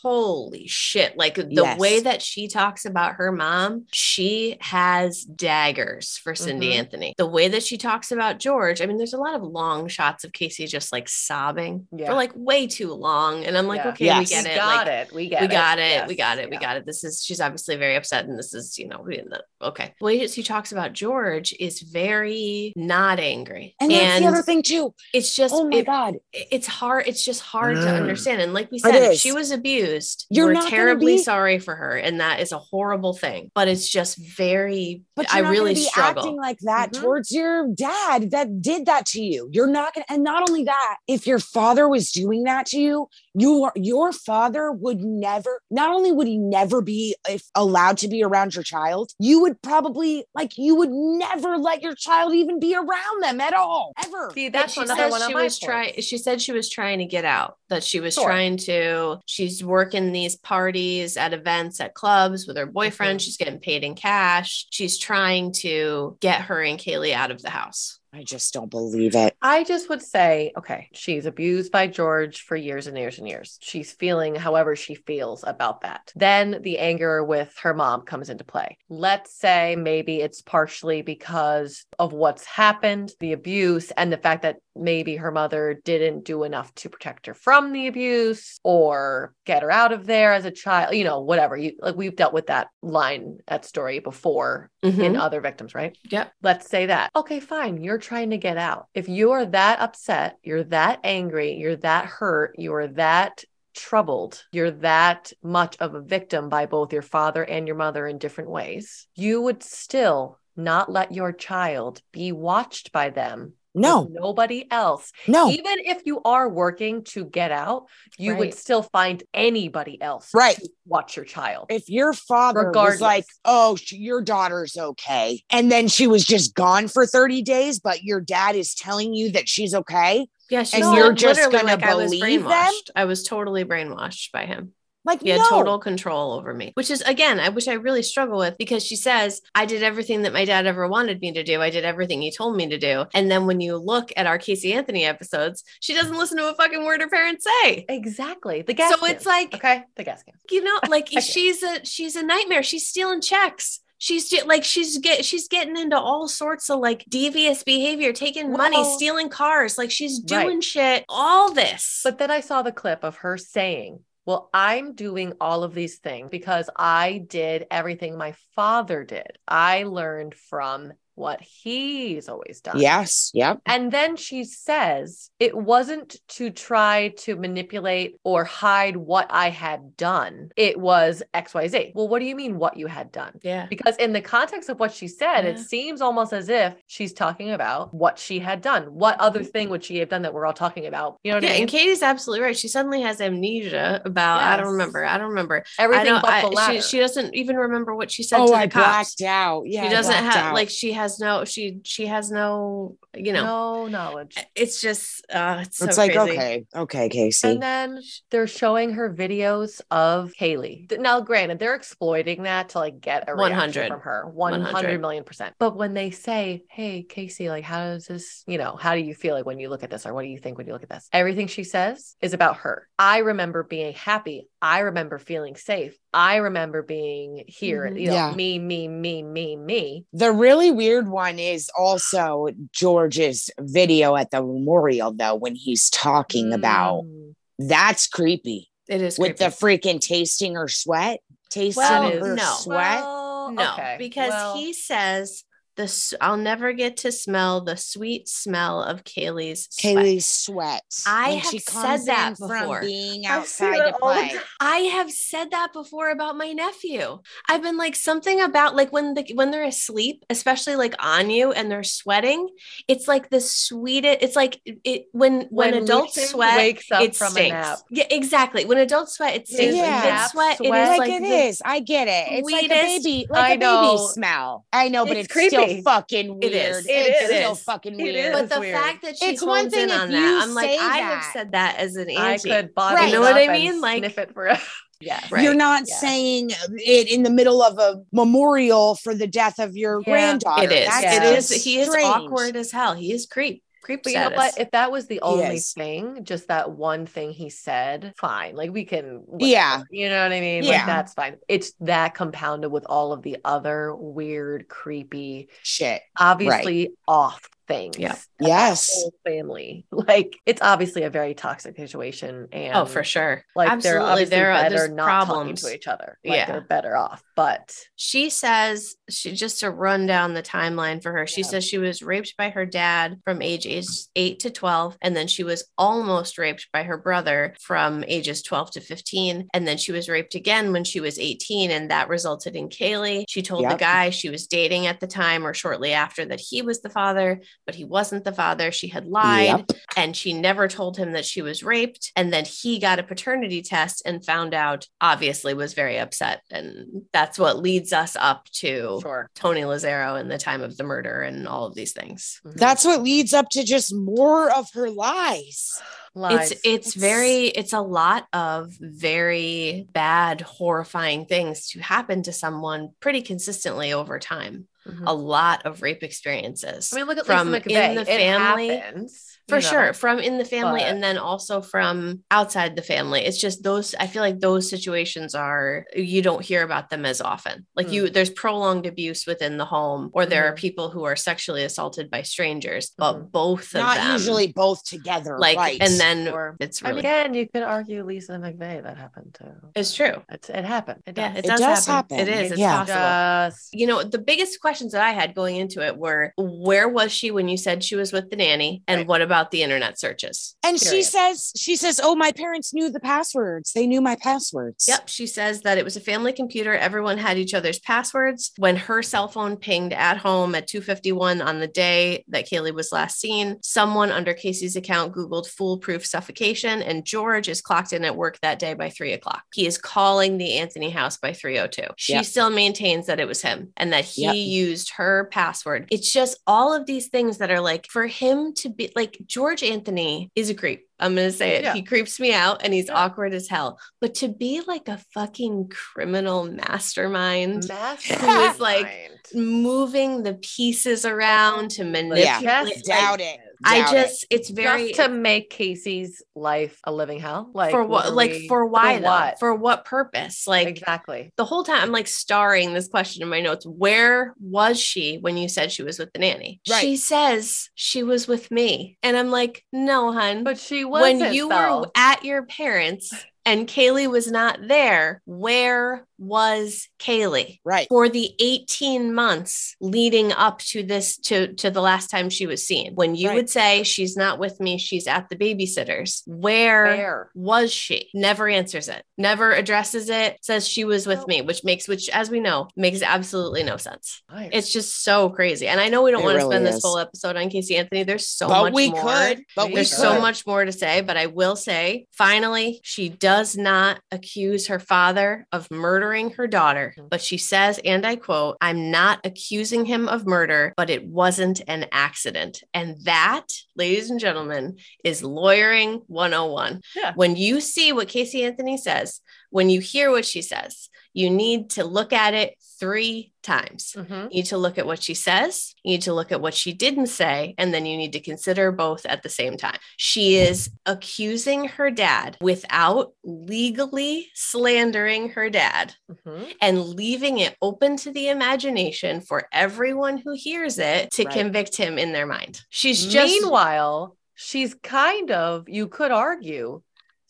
holy shit. Like the Yes. way that she talks about her mom, she has daggers for Cindy Mhm. Anthony. The way that she talks about George, I mean, there's a lot of long shots of Casey just like sobbing Yeah. for like way too long. And I'm like, Yeah. okay, Yes. we we get it. got like, it. We get we it. got it. Yes. We got it. We got it. This is she's obviously very upset, and this is you know we- okay. The way that she talks about George is very not angry, And that's the other thing too. it's just Oh my it- god. it's hard. It's just hard to Mm. understand. And like we said, she was abused. You're we're terribly be- sorry for her, and that is a horrible thing. But it's just very. But I really be struggle. acting like that Mhm. towards your dad that did that to you. You're not gonna, and not only that, if your father was doing that to you, your your father would never. Not only would he never be if allowed to be around your child, you would probably like you would never let your child even be around them at all, ever. See, that's another one of she my was trying. She said she was trying to get out. That she was Sure. trying to. She's working these parties at events at clubs with her boyfriend. Mhm. She's getting paid in cash. She's trying to get her and Caylee out of the house. I just don't believe it. I just would say, okay, she's abused by George for years and years and years. She's feeling however she feels about that. Then the anger with her mom comes into play. Let's say maybe it's partially because of what's happened, the abuse, and the fact that maybe her mother didn't do enough to protect her from the abuse or get her out of there as a child, you know, whatever. You like we've dealt with that line, at story before in mm-hmm. other victims, right? Yeah. Let's say that. Okay, fine. You're trying to get out. If you're that upset, you're that angry, you're that hurt, you're that troubled, you're that much of a victim by both your father and your mother in different ways, you would still not let your child be watched by them. With No, Nobody else. no, Even if you are working to get out, you would still find anybody else Right. to watch your child. if your father was like, "Oh, sh- your daughter's okay," and then she was just gone for thirty days, but your dad is telling you that she's okay, Yeah, she's And li- you're just gonna like I was believe them? I was totally brainwashed by him. Like He had no, total control over me, which is again, I wish I really struggle with because she says, I did everything that my dad ever wanted me to do. I did everything he told me to do. And then when you look at our Casey Anthony episodes, she doesn't listen to a fucking word her parents say. Exactly. The gas. So it's like- okay, the gas can. You know, (laughs) like Okay. she's a she's a nightmare. She's stealing checks. She's ju- like she's get she's getting into all sorts of like devious behavior, taking money, stealing cars. Like she's Right. doing shit. All this. But then I saw the clip of her saying, Well, I'm doing all of these things because I did everything my father did. I learned from what he's always done. yes, yep, And then she says it wasn't to try to manipulate or hide what I had done. It was XYZ. Well, what do you mean what you had done? yeah. Because in the context of what she said, it seems almost as if she's talking about what she had done. What other mm-hmm. thing would she have done that we're all talking about? You know what Yeah, I mean? and Katie's absolutely right. She suddenly has amnesia about I don't remember. I don't remember. Everything I don't. but the I, latter. she, she doesn't even remember what she said oh, to the I cops. blacked out. Yeah, she doesn't have out. like she has no she she has no you know. no knowledge. It's just uh it's so it's like crazy. okay, okay, Casey. And then they're showing her videos of Caylee. Now, granted, they're exploiting that to like get a reaction 100. from her, 100. hundred million percent. But when they say, "Hey, Casey, like, how does this? You know, how do you feel like when you look at this, or what do you think when you look at this?" Everything she says is about her. I remember being happy. I remember feeling safe. I remember being here. Mhm. You know, Yeah. me, me, me, me, me. The really weird one is also George's video at the memorial, though, when he's talking about Mm. that's creepy It is with creepy. the freaking tasting her sweat, tasting Well, her no. sweat. Well, no okay. because Well, he says the s- I'll never get to smell the sweet smell of Caylee's sweat. Caylee's sweat. I when have she said that before. being I outside to play. I have said that before about my nephew. I've been like something about like when the when they're asleep, especially like on you and they're sweating. It's like the sweetest. It's like it when when, adults sweat. wakes up it from stinks. a nap. Yeah, exactly. When adults sweat, it stinks. Yeah. When kids Nap sweat, it sweat. is like, like it the- is. I get it. It's like a baby, I like a know. baby smell. I know, but It's it's, still creepy. fucking weird. is. It it's is. still fucking weird. is. But the weird. fact that she It's one thing in if on you that, I'm like, say I have said that as an I auntie. could bottle Right. You know what I mean? Like- sniff it for. (laughs) yes. Right. You're not Yeah. saying it in the middle of a memorial for the death of your Yeah. granddaughter. It is. That's Yeah. It is. He is awkward as hell. He is creep. Creep But you know what? If that was the only thing, just that one thing he said, fine. Like we can, Yeah. you know what I mean? Like Yeah. that's fine. It's that compounded with all of the other weird, creepy, Shit. obviously off things. Yeah. that that Yes. whole family. (laughs) Like it's obviously a very toxic situation. Oh, and oh, for sure. Like they're Absolutely. obviously There are- better there's not talking problems. to each other. Like Yeah. they're better off. But She says she just to run down the timeline for her. She Yeah. says she was raped by her dad from age ages 8 to 12 and then she was almost raped by her brother from ages 12 to 15 and then she was raped again when she was 18 and that resulted in Caylee. She told the guy she was dating at the time or shortly after that he was the father, but he wasn't the father. She had lied Yep. and she never told him that she was raped and then he got a paternity test and found out obviously was very upset and that's what leads us up to sure. Tony Lazzaro and the time of the murder and all of these things. Mhm. That's what leads up to just more of her lies. Lies. It's it's very it's a lot of very bad horrifying things to happen to someone pretty consistently over time. Mhm. A lot of rape experiences. I mean, look at from Lisa in McVey. the It family. happens, for you know? sure from in the family but- and then also from outside the family it's just those i feel like those situations are you don't hear about them as often like Mm. you there's prolonged abuse within the home or there are Mhm. people who are sexually assaulted by strangers but Mhm. both of Not them usually both together. like right. and then Or- it's I really again, you could argue Lisa McVey that happened too. it's true It's, it happened. It yeah does. it It does, does happen. happen. is it's Yeah. possible Just you know, the biggest questions that I had going into it were where was she when you said she was with the nanny? And Right. what about the internet searches? and she says, she says, Oh, my parents knew the passwords. They knew my passwords. Yep. She says that it was a family computer. Everyone had each other's passwords. When her cell phone pinged at home at 251 on the day that Caylee was last seen, someone under Casey's account Googled foolproof suffocation, and George is clocked in at work that day by three o'clock. He is calling the Anthony house by 302. She Yep. still maintains that it was him and that he Yep. used her password. It's just all of these things that are like for him to be like George Anthony is a creep. I'm going to say it. Yeah. He creeps me out and he's Yeah. awkward as hell. But to be like a fucking criminal mastermind massive. who is like moving the pieces around to manipulate, Yes, like, Doubt it. I Doubt it. just, it's very just to make Casey's life a living hell. Like for what, like for why though? what? For what purpose? Like exactly. the whole time I'm like starring this question in my notes. Where was she when you said she was with the nanny? Right. She says she was with me. And I'm like, no, hun. But she was when you were at your parents and Caylee was not there, where was Caylee? Right. For the 18 months leading up to this to to the last time she was seen. When you Right. would say she's not with me, she's at the babysitter's. Where Where? was she? Never answers it. Never addresses it. Says she was with No. me, which makes which as we know makes absolutely no sense. Nice. It's just so crazy. And I know we don't It want to really spend this whole episode on Casey Anthony. There's so but much we more. could. But we There's could. so much more to say, but I will say finally, she does not accuse her father of murdering her daughter, Mhm. but she says, and I quote, I'm not accusing him of murder, but it wasn't an accident. And that, ladies and gentlemen, is lawyering 101. Yeah. When you see what Casey Anthony says, when you hear what she says, you need to look at it three times. Mhm. You need to look at what she says, you need to look at what she didn't say, and then you need to consider both at the same time. She is accusing her dad without legally slandering her dad Mhm. and leaving it open to the imagination for everyone who hears it to Right. convict him in their mind. She's just Meanwhile, she's kind of, you could argue,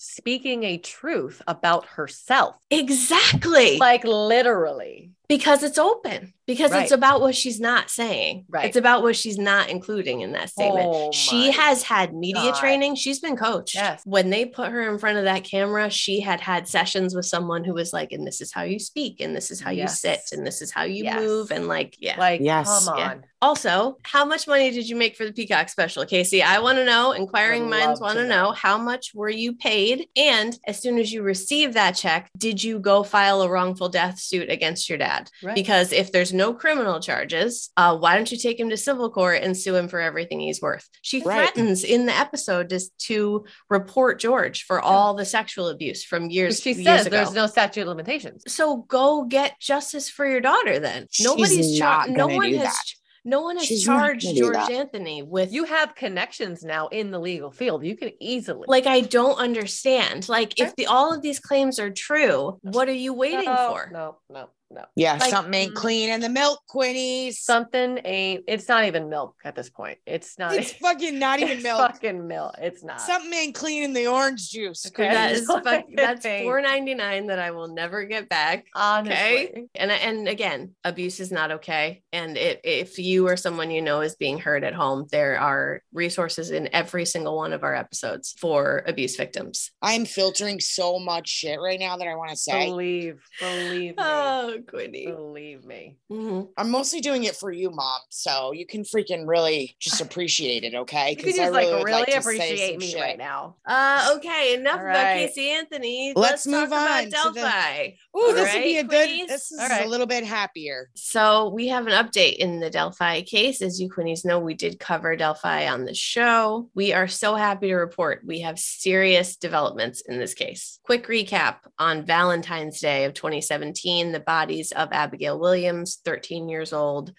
speaking a truth about herself. exactly Like literally. Because it's open because Right. it's about what she's not saying Right. it's about what she's not including in that statement Oh she has had media God. training she's been coached Yes. when they put her in front of that camera she had had sessions with someone who was like and this is how you speak and this is how you sit and this is how you Yes. move and like yeah Like, Yes. come Yeah. on. also how much money did you make for the peacock special casey i want to know inquiring minds want to to know know. how much were you paid and as soon as you received that check did you go file a wrongful death suit against your dad Right. because if there's no criminal charges, uh, why don't you take him to civil court and sue him for everything he's worth? She Right. threatens in the episode just to report George for all the sexual abuse from years, she years says ago. there's no statute of limitations. so go get justice for your daughter then. She's Nobody's char- no one has that. No one has She's charged George that. Anthony with You have connections now in the legal field. You can easily like I don't understand. Like if the all of these claims are true, what are you waiting no, for? No, no, no. Yeah, Like, something ain't mm. clean in the milk, Quinnies. Something ain't. It's not even milk at this point. It's not. it's (laughs) fucking not even it's milk. Fucking milk. It's not. Something ain't clean in the orange juice. Okay. That Quinnies. is (laughs) fuck, that's four ninety nine that I will never get back. Honestly. Okay. And and again, abuse is not okay. And it, if you or someone you know is being hurt at home, there are resources in every single one of our episodes for abuse victims. I'm filtering so much shit right now that I want to say. Believe, believe me. Oh, Quinny. believe me. Mhm. I'm mostly doing it for you, mom. So you can freaking really just (laughs) appreciate it, okay? You could just I like would really to say appreciate some me shit. right now. Uh, okay, enough All about. Casey Anthony. Let's talk move on about to the- Delphi. Ooh, All this would be a good. Quinnies? This is All right. a little bit happier. So we have an update in the Delphi case. As you Quinnies know, we did cover Delphi on the show. We are so happy to report we have serious developments in this case. Quick recap on Valentine's Day of 2017, the bodies of Abigail Williams, 13 years old,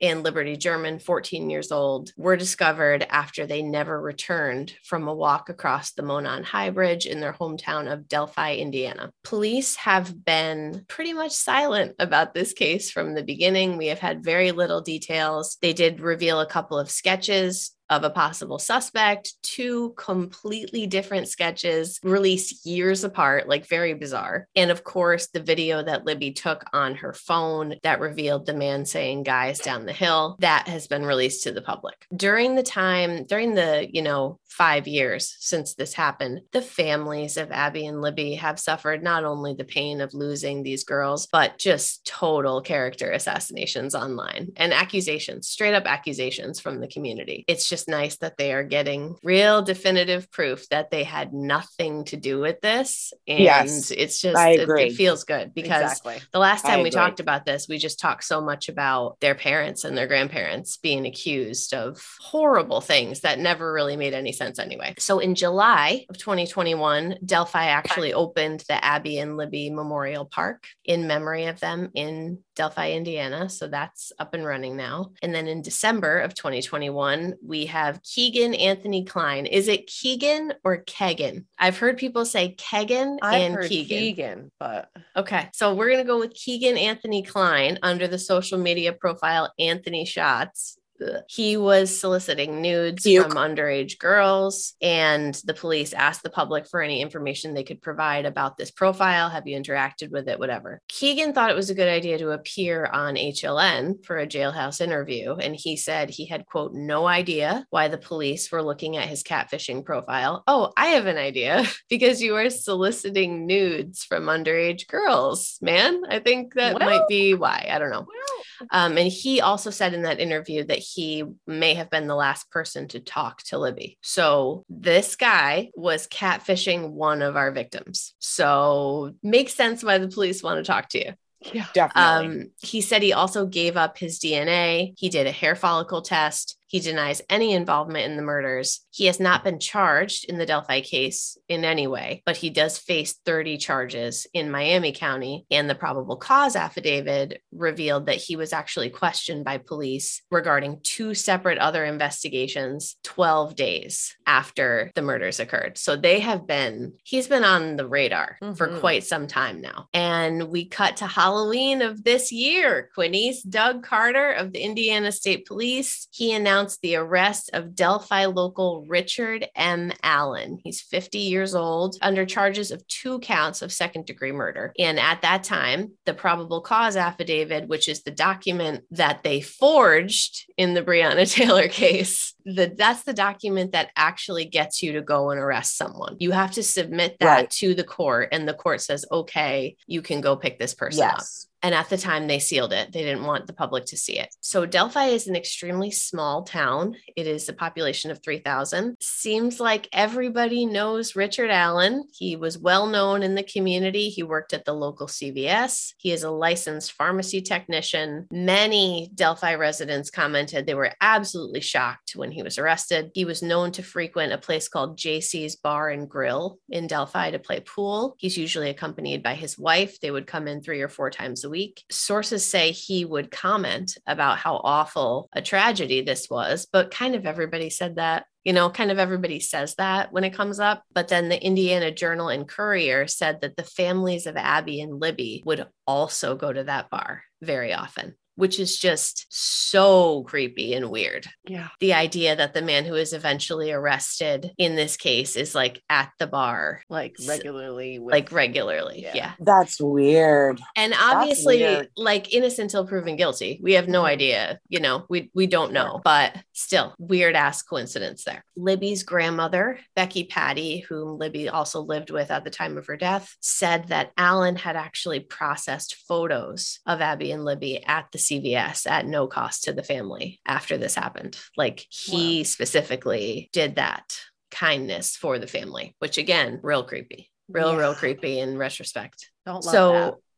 and Liberty German, 14 years old, were discovered after they never returned from a walk across the Monon High Bridge in their hometown of Delphi, Indiana. Police have been pretty much silent about this case from the beginning. We have had very little details. They did reveal a couple of sketches of a possible suspect, two completely different sketches released years apart, like very bizarre. And of course, the video that Libby took on her phone that revealed the man saying guys down the hill, that has been released to the public. During the time, during the, you know, five years since this happened, the families of Abby and Libby have suffered not only the pain of losing these girls, but just total character assassinations online and accusations, straight up accusations from the community. It's just nice that they are getting real definitive proof that they had nothing to do with this. And Yes, it's just, I it- agree. it, feels good because exactly. the last I time we agree. talked about this, we just talked so much about their parents and their grandparents being accused of horrible things that never really made any sense anyway. So in July of 2021, Delphi actually opened the Abby and Libby Memorial Park in memory of them in Delphi, Indiana. So that's up and running now. And then in December of 2021, we have Keegan Anthony Kline. Is it Keegan or Kegan? I've heard people say Kegan I've and heard Keegan. Keegan, but Okay, so we're gonna go with Keegan Anthony Kline under the social media profile Anthony Shots. He was soliciting nudes from underage girls, and the police asked the public for any information they could provide about this profile. Have you interacted with it? Whatever. Keegan thought it was a good idea to appear on HLN for a jailhouse interview, and he said he had, quote, no idea why the police were looking at his catfishing profile. Oh, I have an idea (laughs) because you are soliciting nudes from underage girls, man. I think that Well- might be why. I don't know. Um, and he also said in that interview that he may have been the last person to talk to Libby. So this guy was catfishing one of our victims. So makes sense why the police want to talk to you. yeah. Definitely. Um, he said he also gave up his DNA. He did a hair follicle test. He denies any involvement in the murders. He has not been charged in the Delphi case in any way, but he does face 30 charges in Miami County. And the probable cause affidavit revealed that he was actually questioned by police regarding two separate other investigations 12 days after the murders occurred. So they have been, he's been on the radar for Mhm. quite some time now. And we cut to Halloween of this year. Quinnies, Doug Carter of the Indiana State Police, he announced the arrest of Delphi local Richard M. Allen. He's 50 years old under charges of two counts of second degree murder. And at that time, the probable cause affidavit, which is the document that they forged in the Breonna (laughs) Taylor case, the, that's the document that actually gets you to go and arrest someone. You have to submit that Right. to the court, and the court says, okay, you can go pick this person up. And at the time, they sealed it. They didn't want the public to see it. So Delphi is an extremely small town. It is a population of 3,000. Seems like everybody knows Richard Allen. He was well known in the community. He worked at the local CVS. He is a licensed pharmacy technician. Many Delphi residents commented they were absolutely shocked when he was arrested. He was known to frequent a place called JC's Bar and Grill in Delphi to play pool. He's usually accompanied by his wife. They would come in three or four times a week. Sources say he would comment about how awful a tragedy this was, but kind of everybody said that. You know, kind of everybody says that when it comes up. But then the Indiana Journal and Courier said that the families of Abby and Libby would also go to that bar very often which is just so creepy and weird. Yeah. The idea that the man who is eventually arrested in this case is like at the bar, Like regularly. With, like regularly. Yeah. Yeah. That's weird. And obviously, weird. like innocent till proven guilty. We have no Mhm. idea, you know, we we don't know, but still weird ass coincidence there. Libby's grandmother, Becky Patty, whom Libby also lived with at the time of her death, said that Allen had actually processed photos of Abby and Libby at the CVS at no cost to the family after this happened. Like he specifically did that kindness for the family, which again, real creepy. Real, real creepy in retrospect Don't love so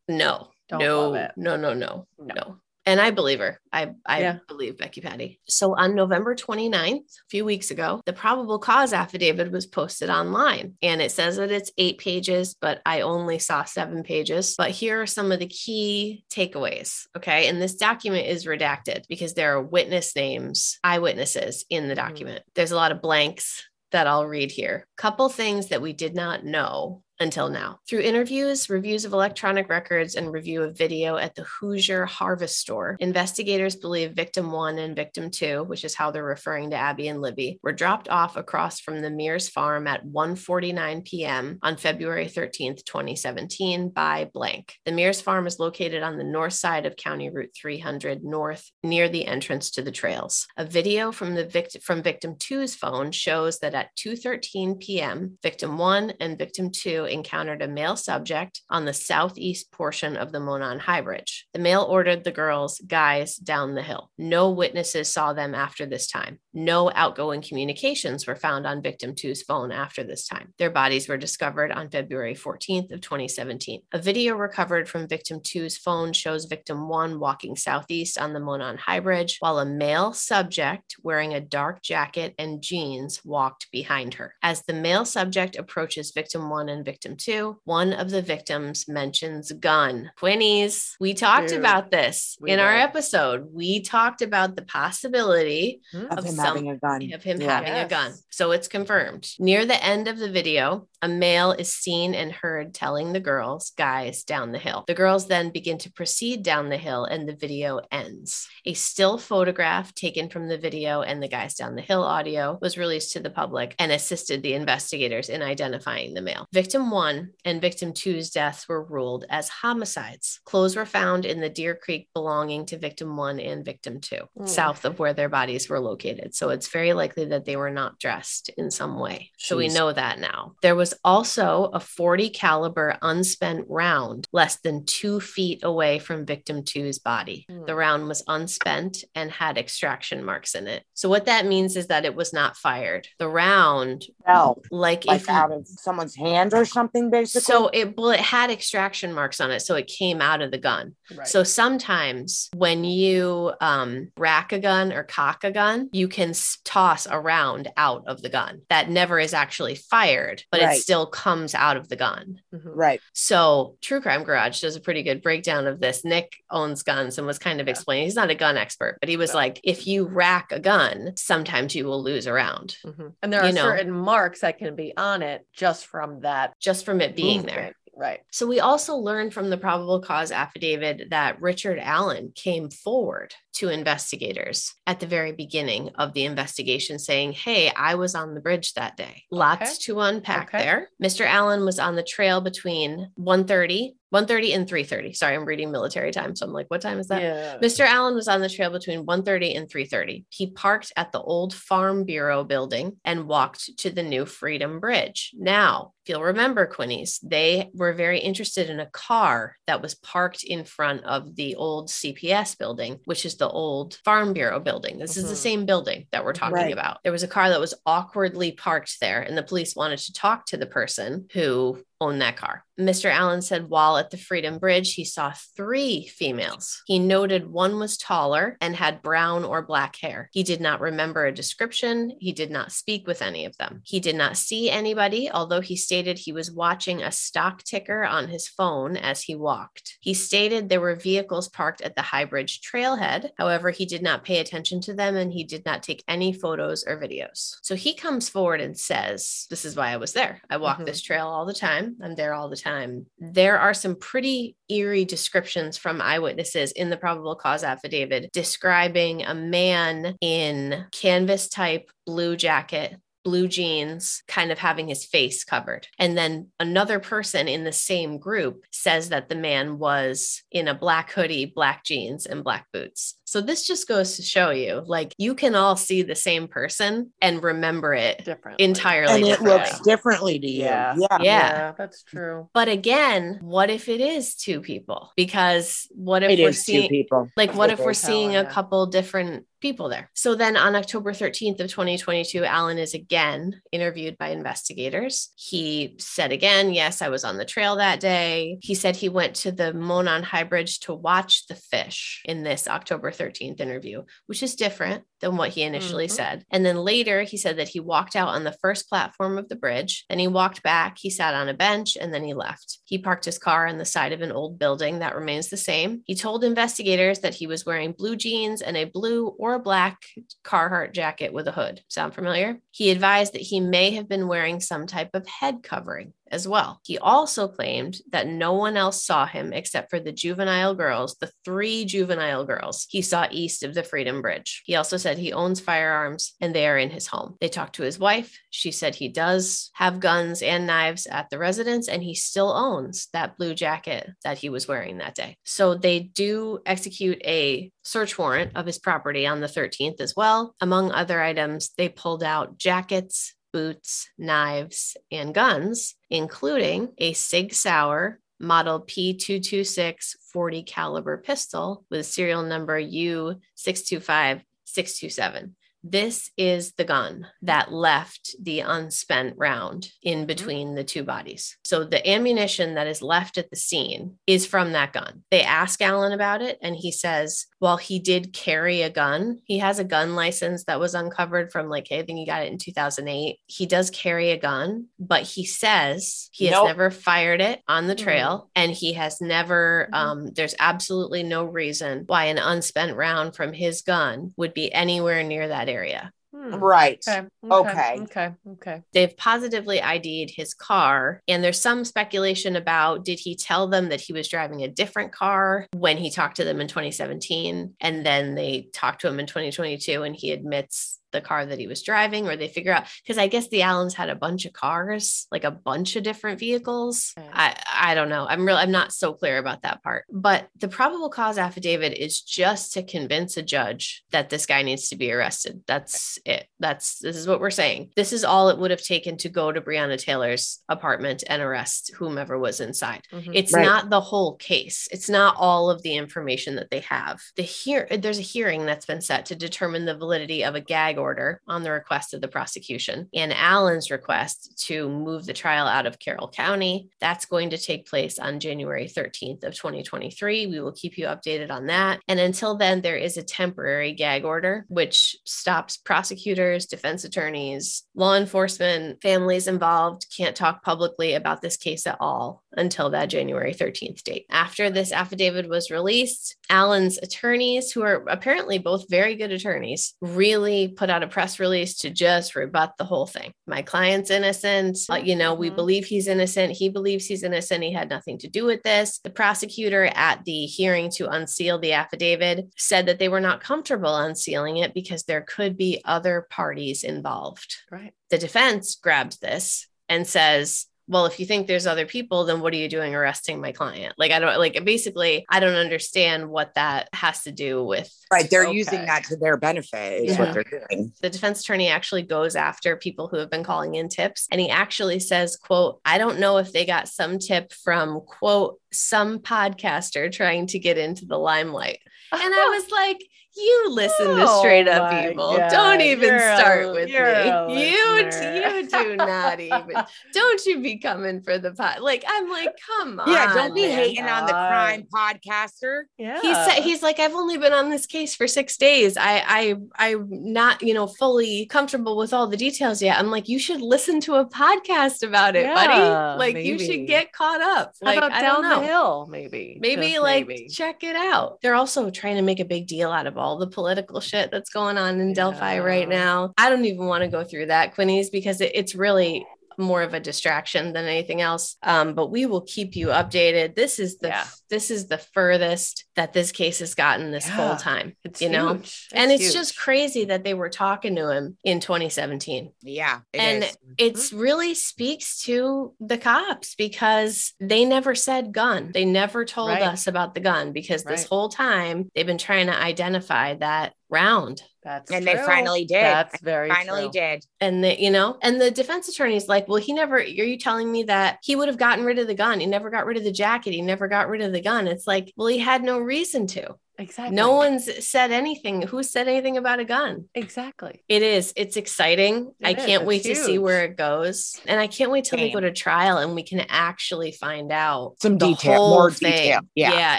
that. no Don't no love it. no no no No. no and i believe her i i Yeah. believe becky patty so on november 29th a few weeks ago the probable cause affidavit was posted online and it says that it's eight pages but i only saw seven pages but here are some of the key takeaways okay and this document is redacted because there are witness names eyewitnesses in the Mhm. document there's a lot of blanks that I'll read here. Couple things that we did not know until now. Through interviews, reviews of electronic records, and review of video at the Hoosier Harvest Store, investigators believe victim one and victim two, which is how they're referring to Abby and Libby, were dropped off across from the Mears farm at 1:49 p.m. on February 13th, 2017 by blank. The Mears farm is located on the north side of County Route 300 north near the entrance to the trails. A video from the victim from victim 2's phone shows that at 2:13 p.m., victim 1 and victim 2 encountered a male subject on the southeast portion of the Monon High Bridge. The male ordered the girls, guys, down the hill. No witnesses saw them after this time. No outgoing communications were found on victim 2's phone after this time. Their bodies were discovered on February 14th of 2017. A video recovered from victim 2's phone shows victim 1 walking southeast on the Monon High Bridge while a male subject wearing a dark jacket and jeans walked behind her. As the male subject approaches victim 1 and victim 2, one of the victims mentions gun. Quinnies, we talked Dude, about this we in our episode. We talked about the possibility hmm. Of, Of him some- having a gun. of him Yeah. having a gun. So it's confirmed. Near the end of the video, a male is seen and heard telling the girls, guys, down the hill. The girls then begin to proceed down the hill and the video ends. A still photograph taken from the video and the guys down the hill audio was released to the public and assisted the investigators in identifying the male. Victim one and victim two's deaths were ruled as homicides. Clothes were found in the Deer Creek belonging to victim one and victim two, Mm. south of where their bodies were located. So it's very likely that they were not dressed in some way. So we know that now. There was also a 40 caliber unspent round less than two feet away from victim two's body. Hmm. The round was unspent and had extraction marks in it. So what that means is that it was not fired. The round, No, like, like if you, out of someone's hand or something, basically. so it well, it had extraction marks on it, so it came out of the gun. Right. So sometimes when you um, rack a gun or cock a gun, you can toss a round out of the gun that never is actually fired, but Right. it still comes out of the gun. Mhm. right. So True Crime Garage does a pretty good breakdown of this. Nick owns guns and was kind of Yeah. explaining. He's not a gun expert, but he was No. like, if you rack a gun, sometimes you will lose a round Mhm. And there You are know. certain marks that can be on it just from that just from it being there. Right. So we also learned from the probable cause affidavit that Richard Allen came forward to investigators at the very beginning of the investigation saying, "Hey, I was on the bridge that day." Lots to unpack Okay. there. Mr. Allen was on the trail between 1:30, 1:30 and 3:30. Sorry, I'm reading military time, so I'm like, "What time is that?" Yeah. Mr. Allen was on the trail between 1:30 and 3:30. He parked at the old Farm Bureau building and walked to the new Freedom Bridge. Now, if you'll remember, Quinnies, they were very interested in a car that was parked in front of the old CPS building, which is the old Farm Bureau building. This is the Mhm. same building that we're talking Right. about. There was a car that was awkwardly parked there, and the police wanted to talk to the person who owned that car. Mr. Allen said while at the Freedom Bridge, he saw three females. He noted one was taller and had brown or black hair. He did not remember a description. He did not speak with any of them. He did not see anybody, although he stated he was watching a stock ticker on his phone as he walked. He stated there were vehicles parked at the High Bridge trailhead. However, he did not pay attention to them and he did not take any photos or videos. So he comes forward and says, This is why I was there. I walk Mhm. this trail all the time. I'm there all the time. There are some pretty eerie descriptions from eyewitnesses in the probable cause affidavit describing a man in canvas type blue jacket. Blue jeans, kind of having his face covered. And then another person in the same group says that the man was in a black hoodie, black jeans, and black boots. So this just goes to show you like you can all see the same person and remember it Different. entirely and it looks differently to you. Yeah. Yeah. Yeah. that's true. But again, what if it is two people? Because what if It we're is two seeing people. like what if we're People seeing a yeah. couple different people there? So then on October 13th of 2022, Allen is again interviewed by investigators. He said again, yes, I was on the trail that day. He said he went to the Monon High Bridge to watch the fish in this October 13th interview, which is different than what he initially Mhm. said. And then later he said that he walked out on the first platform of the bridge, then he walked back, he sat on a bench, and then he left. He parked his car on the side of an old building that remains the same. He told investigators that he was wearing blue jeans and a blue or black Carhartt jacket with a hood. Sound familiar? He advised that he may have been wearing some type of head covering as well. He also claimed that no one else saw him except for the juvenile girls, the three juvenile girls he saw east of the Freedom Bridge. He also said he owns firearms and they are in his home. They talked to his wife. She said he does have guns and knives at the residence and he still owns that blue jacket that he was wearing that day. So they do execute a search warrant of his property on the 13th as well. Among other items, they pulled out jackets, boots, knives, and guns, including a Sig Sauer model P226 40 caliber pistol with serial number U625627. This is the gun that left the unspent round in mm-hmm. between the two bodies. So the ammunition that is left at the scene is from that gun. They ask Allen about it, and he says, well, he did carry a gun. He has a gun license that was uncovered from like, I think he got it in 2008. He does carry a gun, but he says he has Nope. never fired it on the Mhm. trail and he has never, Mhm. um, there's absolutely no reason why an unspent round from his gun would be anywhere near that area. Hmm. Right. Okay. Okay. Okay. Okay. They've positively ID'd his car, and there's some speculation about did he tell them that he was driving a different car when he talked to them in 2017, and then they talked to him in 2022, and he admits the car that he was driving, or they figure out because I guess the Allens had a bunch of cars, like a bunch of different vehicles. Okay. I I don't know. I'm real. I'm not so clear about that part. But the probable cause affidavit is just to convince a judge that this guy needs to be arrested. That's it. That's this is what we're saying. This is all it would have taken to go to Breonna Taylor's apartment and arrest whomever was inside. Mhm. It's Right. not the whole case. It's not all of the information that they have. The hear there's a hearing that's been set to determine the validity of a gag order on the request of the prosecution and Allen's request to move the trial out of Carroll County. That's going to take place on January 13th of 2023. We will keep you updated on that. And until then, there is a temporary gag order which stops prosecutors, defense attorneys, law enforcement, families involved can't talk publicly about this case at all until that January 13th date. After this affidavit was released, Allen's attorneys, who are apparently both very good attorneys, really put out a press release to just rebut the whole thing. My client's innocent. Uh, you know, we Mhm. believe he's innocent. He believes he's innocent. He had nothing to do with this. The prosecutor at the hearing to unseal the affidavit said that they were not comfortable unsealing it because there could be other parties involved Right. the defense grabs this and says, well, if you think there's other people, then what are you doing arresting my client? Like, I don't like basically, I don't understand what that has to do with Right. They're Okay. using that to their benefit, is Yeah. what they're doing. the defense attorney actually goes after people who have been calling in tips and he actually says quote i don't know if they got some tip from quote some podcaster trying to get into the limelight and i (laughs) was like you listen to Oh straight up my evil. God, Don't even you're a- start with me. (laughs) You listener. you do not even. (laughs) Don't you be coming for the pot. Like I'm like, come on. Yeah, don't be man. hating on the crime podcaster. Yeah. He said he's like, I've only been on this case for six days. I I I'm not, you know, fully comfortable with all the details yet. I'm like, you should listen to a podcast about it, Yeah, buddy. Like you should get caught up. How Like about I down don't know. the hill, maybe. Maybe Just like maybe. check it out. They're also trying to make a big deal out of all the political shit that's going on in Delphi right now. I don't even want to go through that, Quinny's, because it, it's really more of a distraction than anything else. Um, but we will keep you updated. This is the Yeah. this is the furthest that this case has gotten this Yeah. whole time. It's you know? huge. and it's just crazy that they were talking to him in 2017 Yeah, it and is. it's really speaks to the cops because they never said gun. They never told Right. us about the gun because this whole time they've been trying to identify that round. That's and they finally did. That's very finally true. did. And the, you know, and the defense attorney's like, well, he never, are you telling me that he would have gotten rid of the gun? He never got rid of the jacket. He never got rid of the gun. It's like, well, he had no reason to. Exactly. No one's said anything. Who said anything about a gun? Exactly. It is. It's exciting. It I is. can't It's wait to see where it goes. And I can't wait till they go to trial and we can actually find out Some the detail, more thing. detail. Yeah.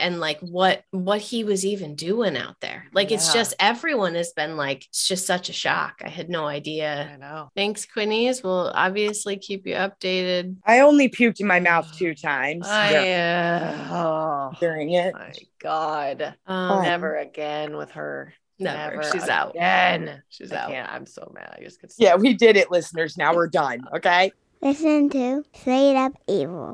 And like what what he was even doing out there. Like it's just everyone has been like, it's just such a shock. I had no idea. I know. Thanks, Quinnies. We'll obviously keep you updated. I only puked in my mouth two times I uh, oh during it. my god. Um, Never again with her. Never. She's out. Again. She's I out. can't. I'm so mad. I just could Yeah, we did it, listeners. Now we're done. Okay. Listen to Straight Up Evil.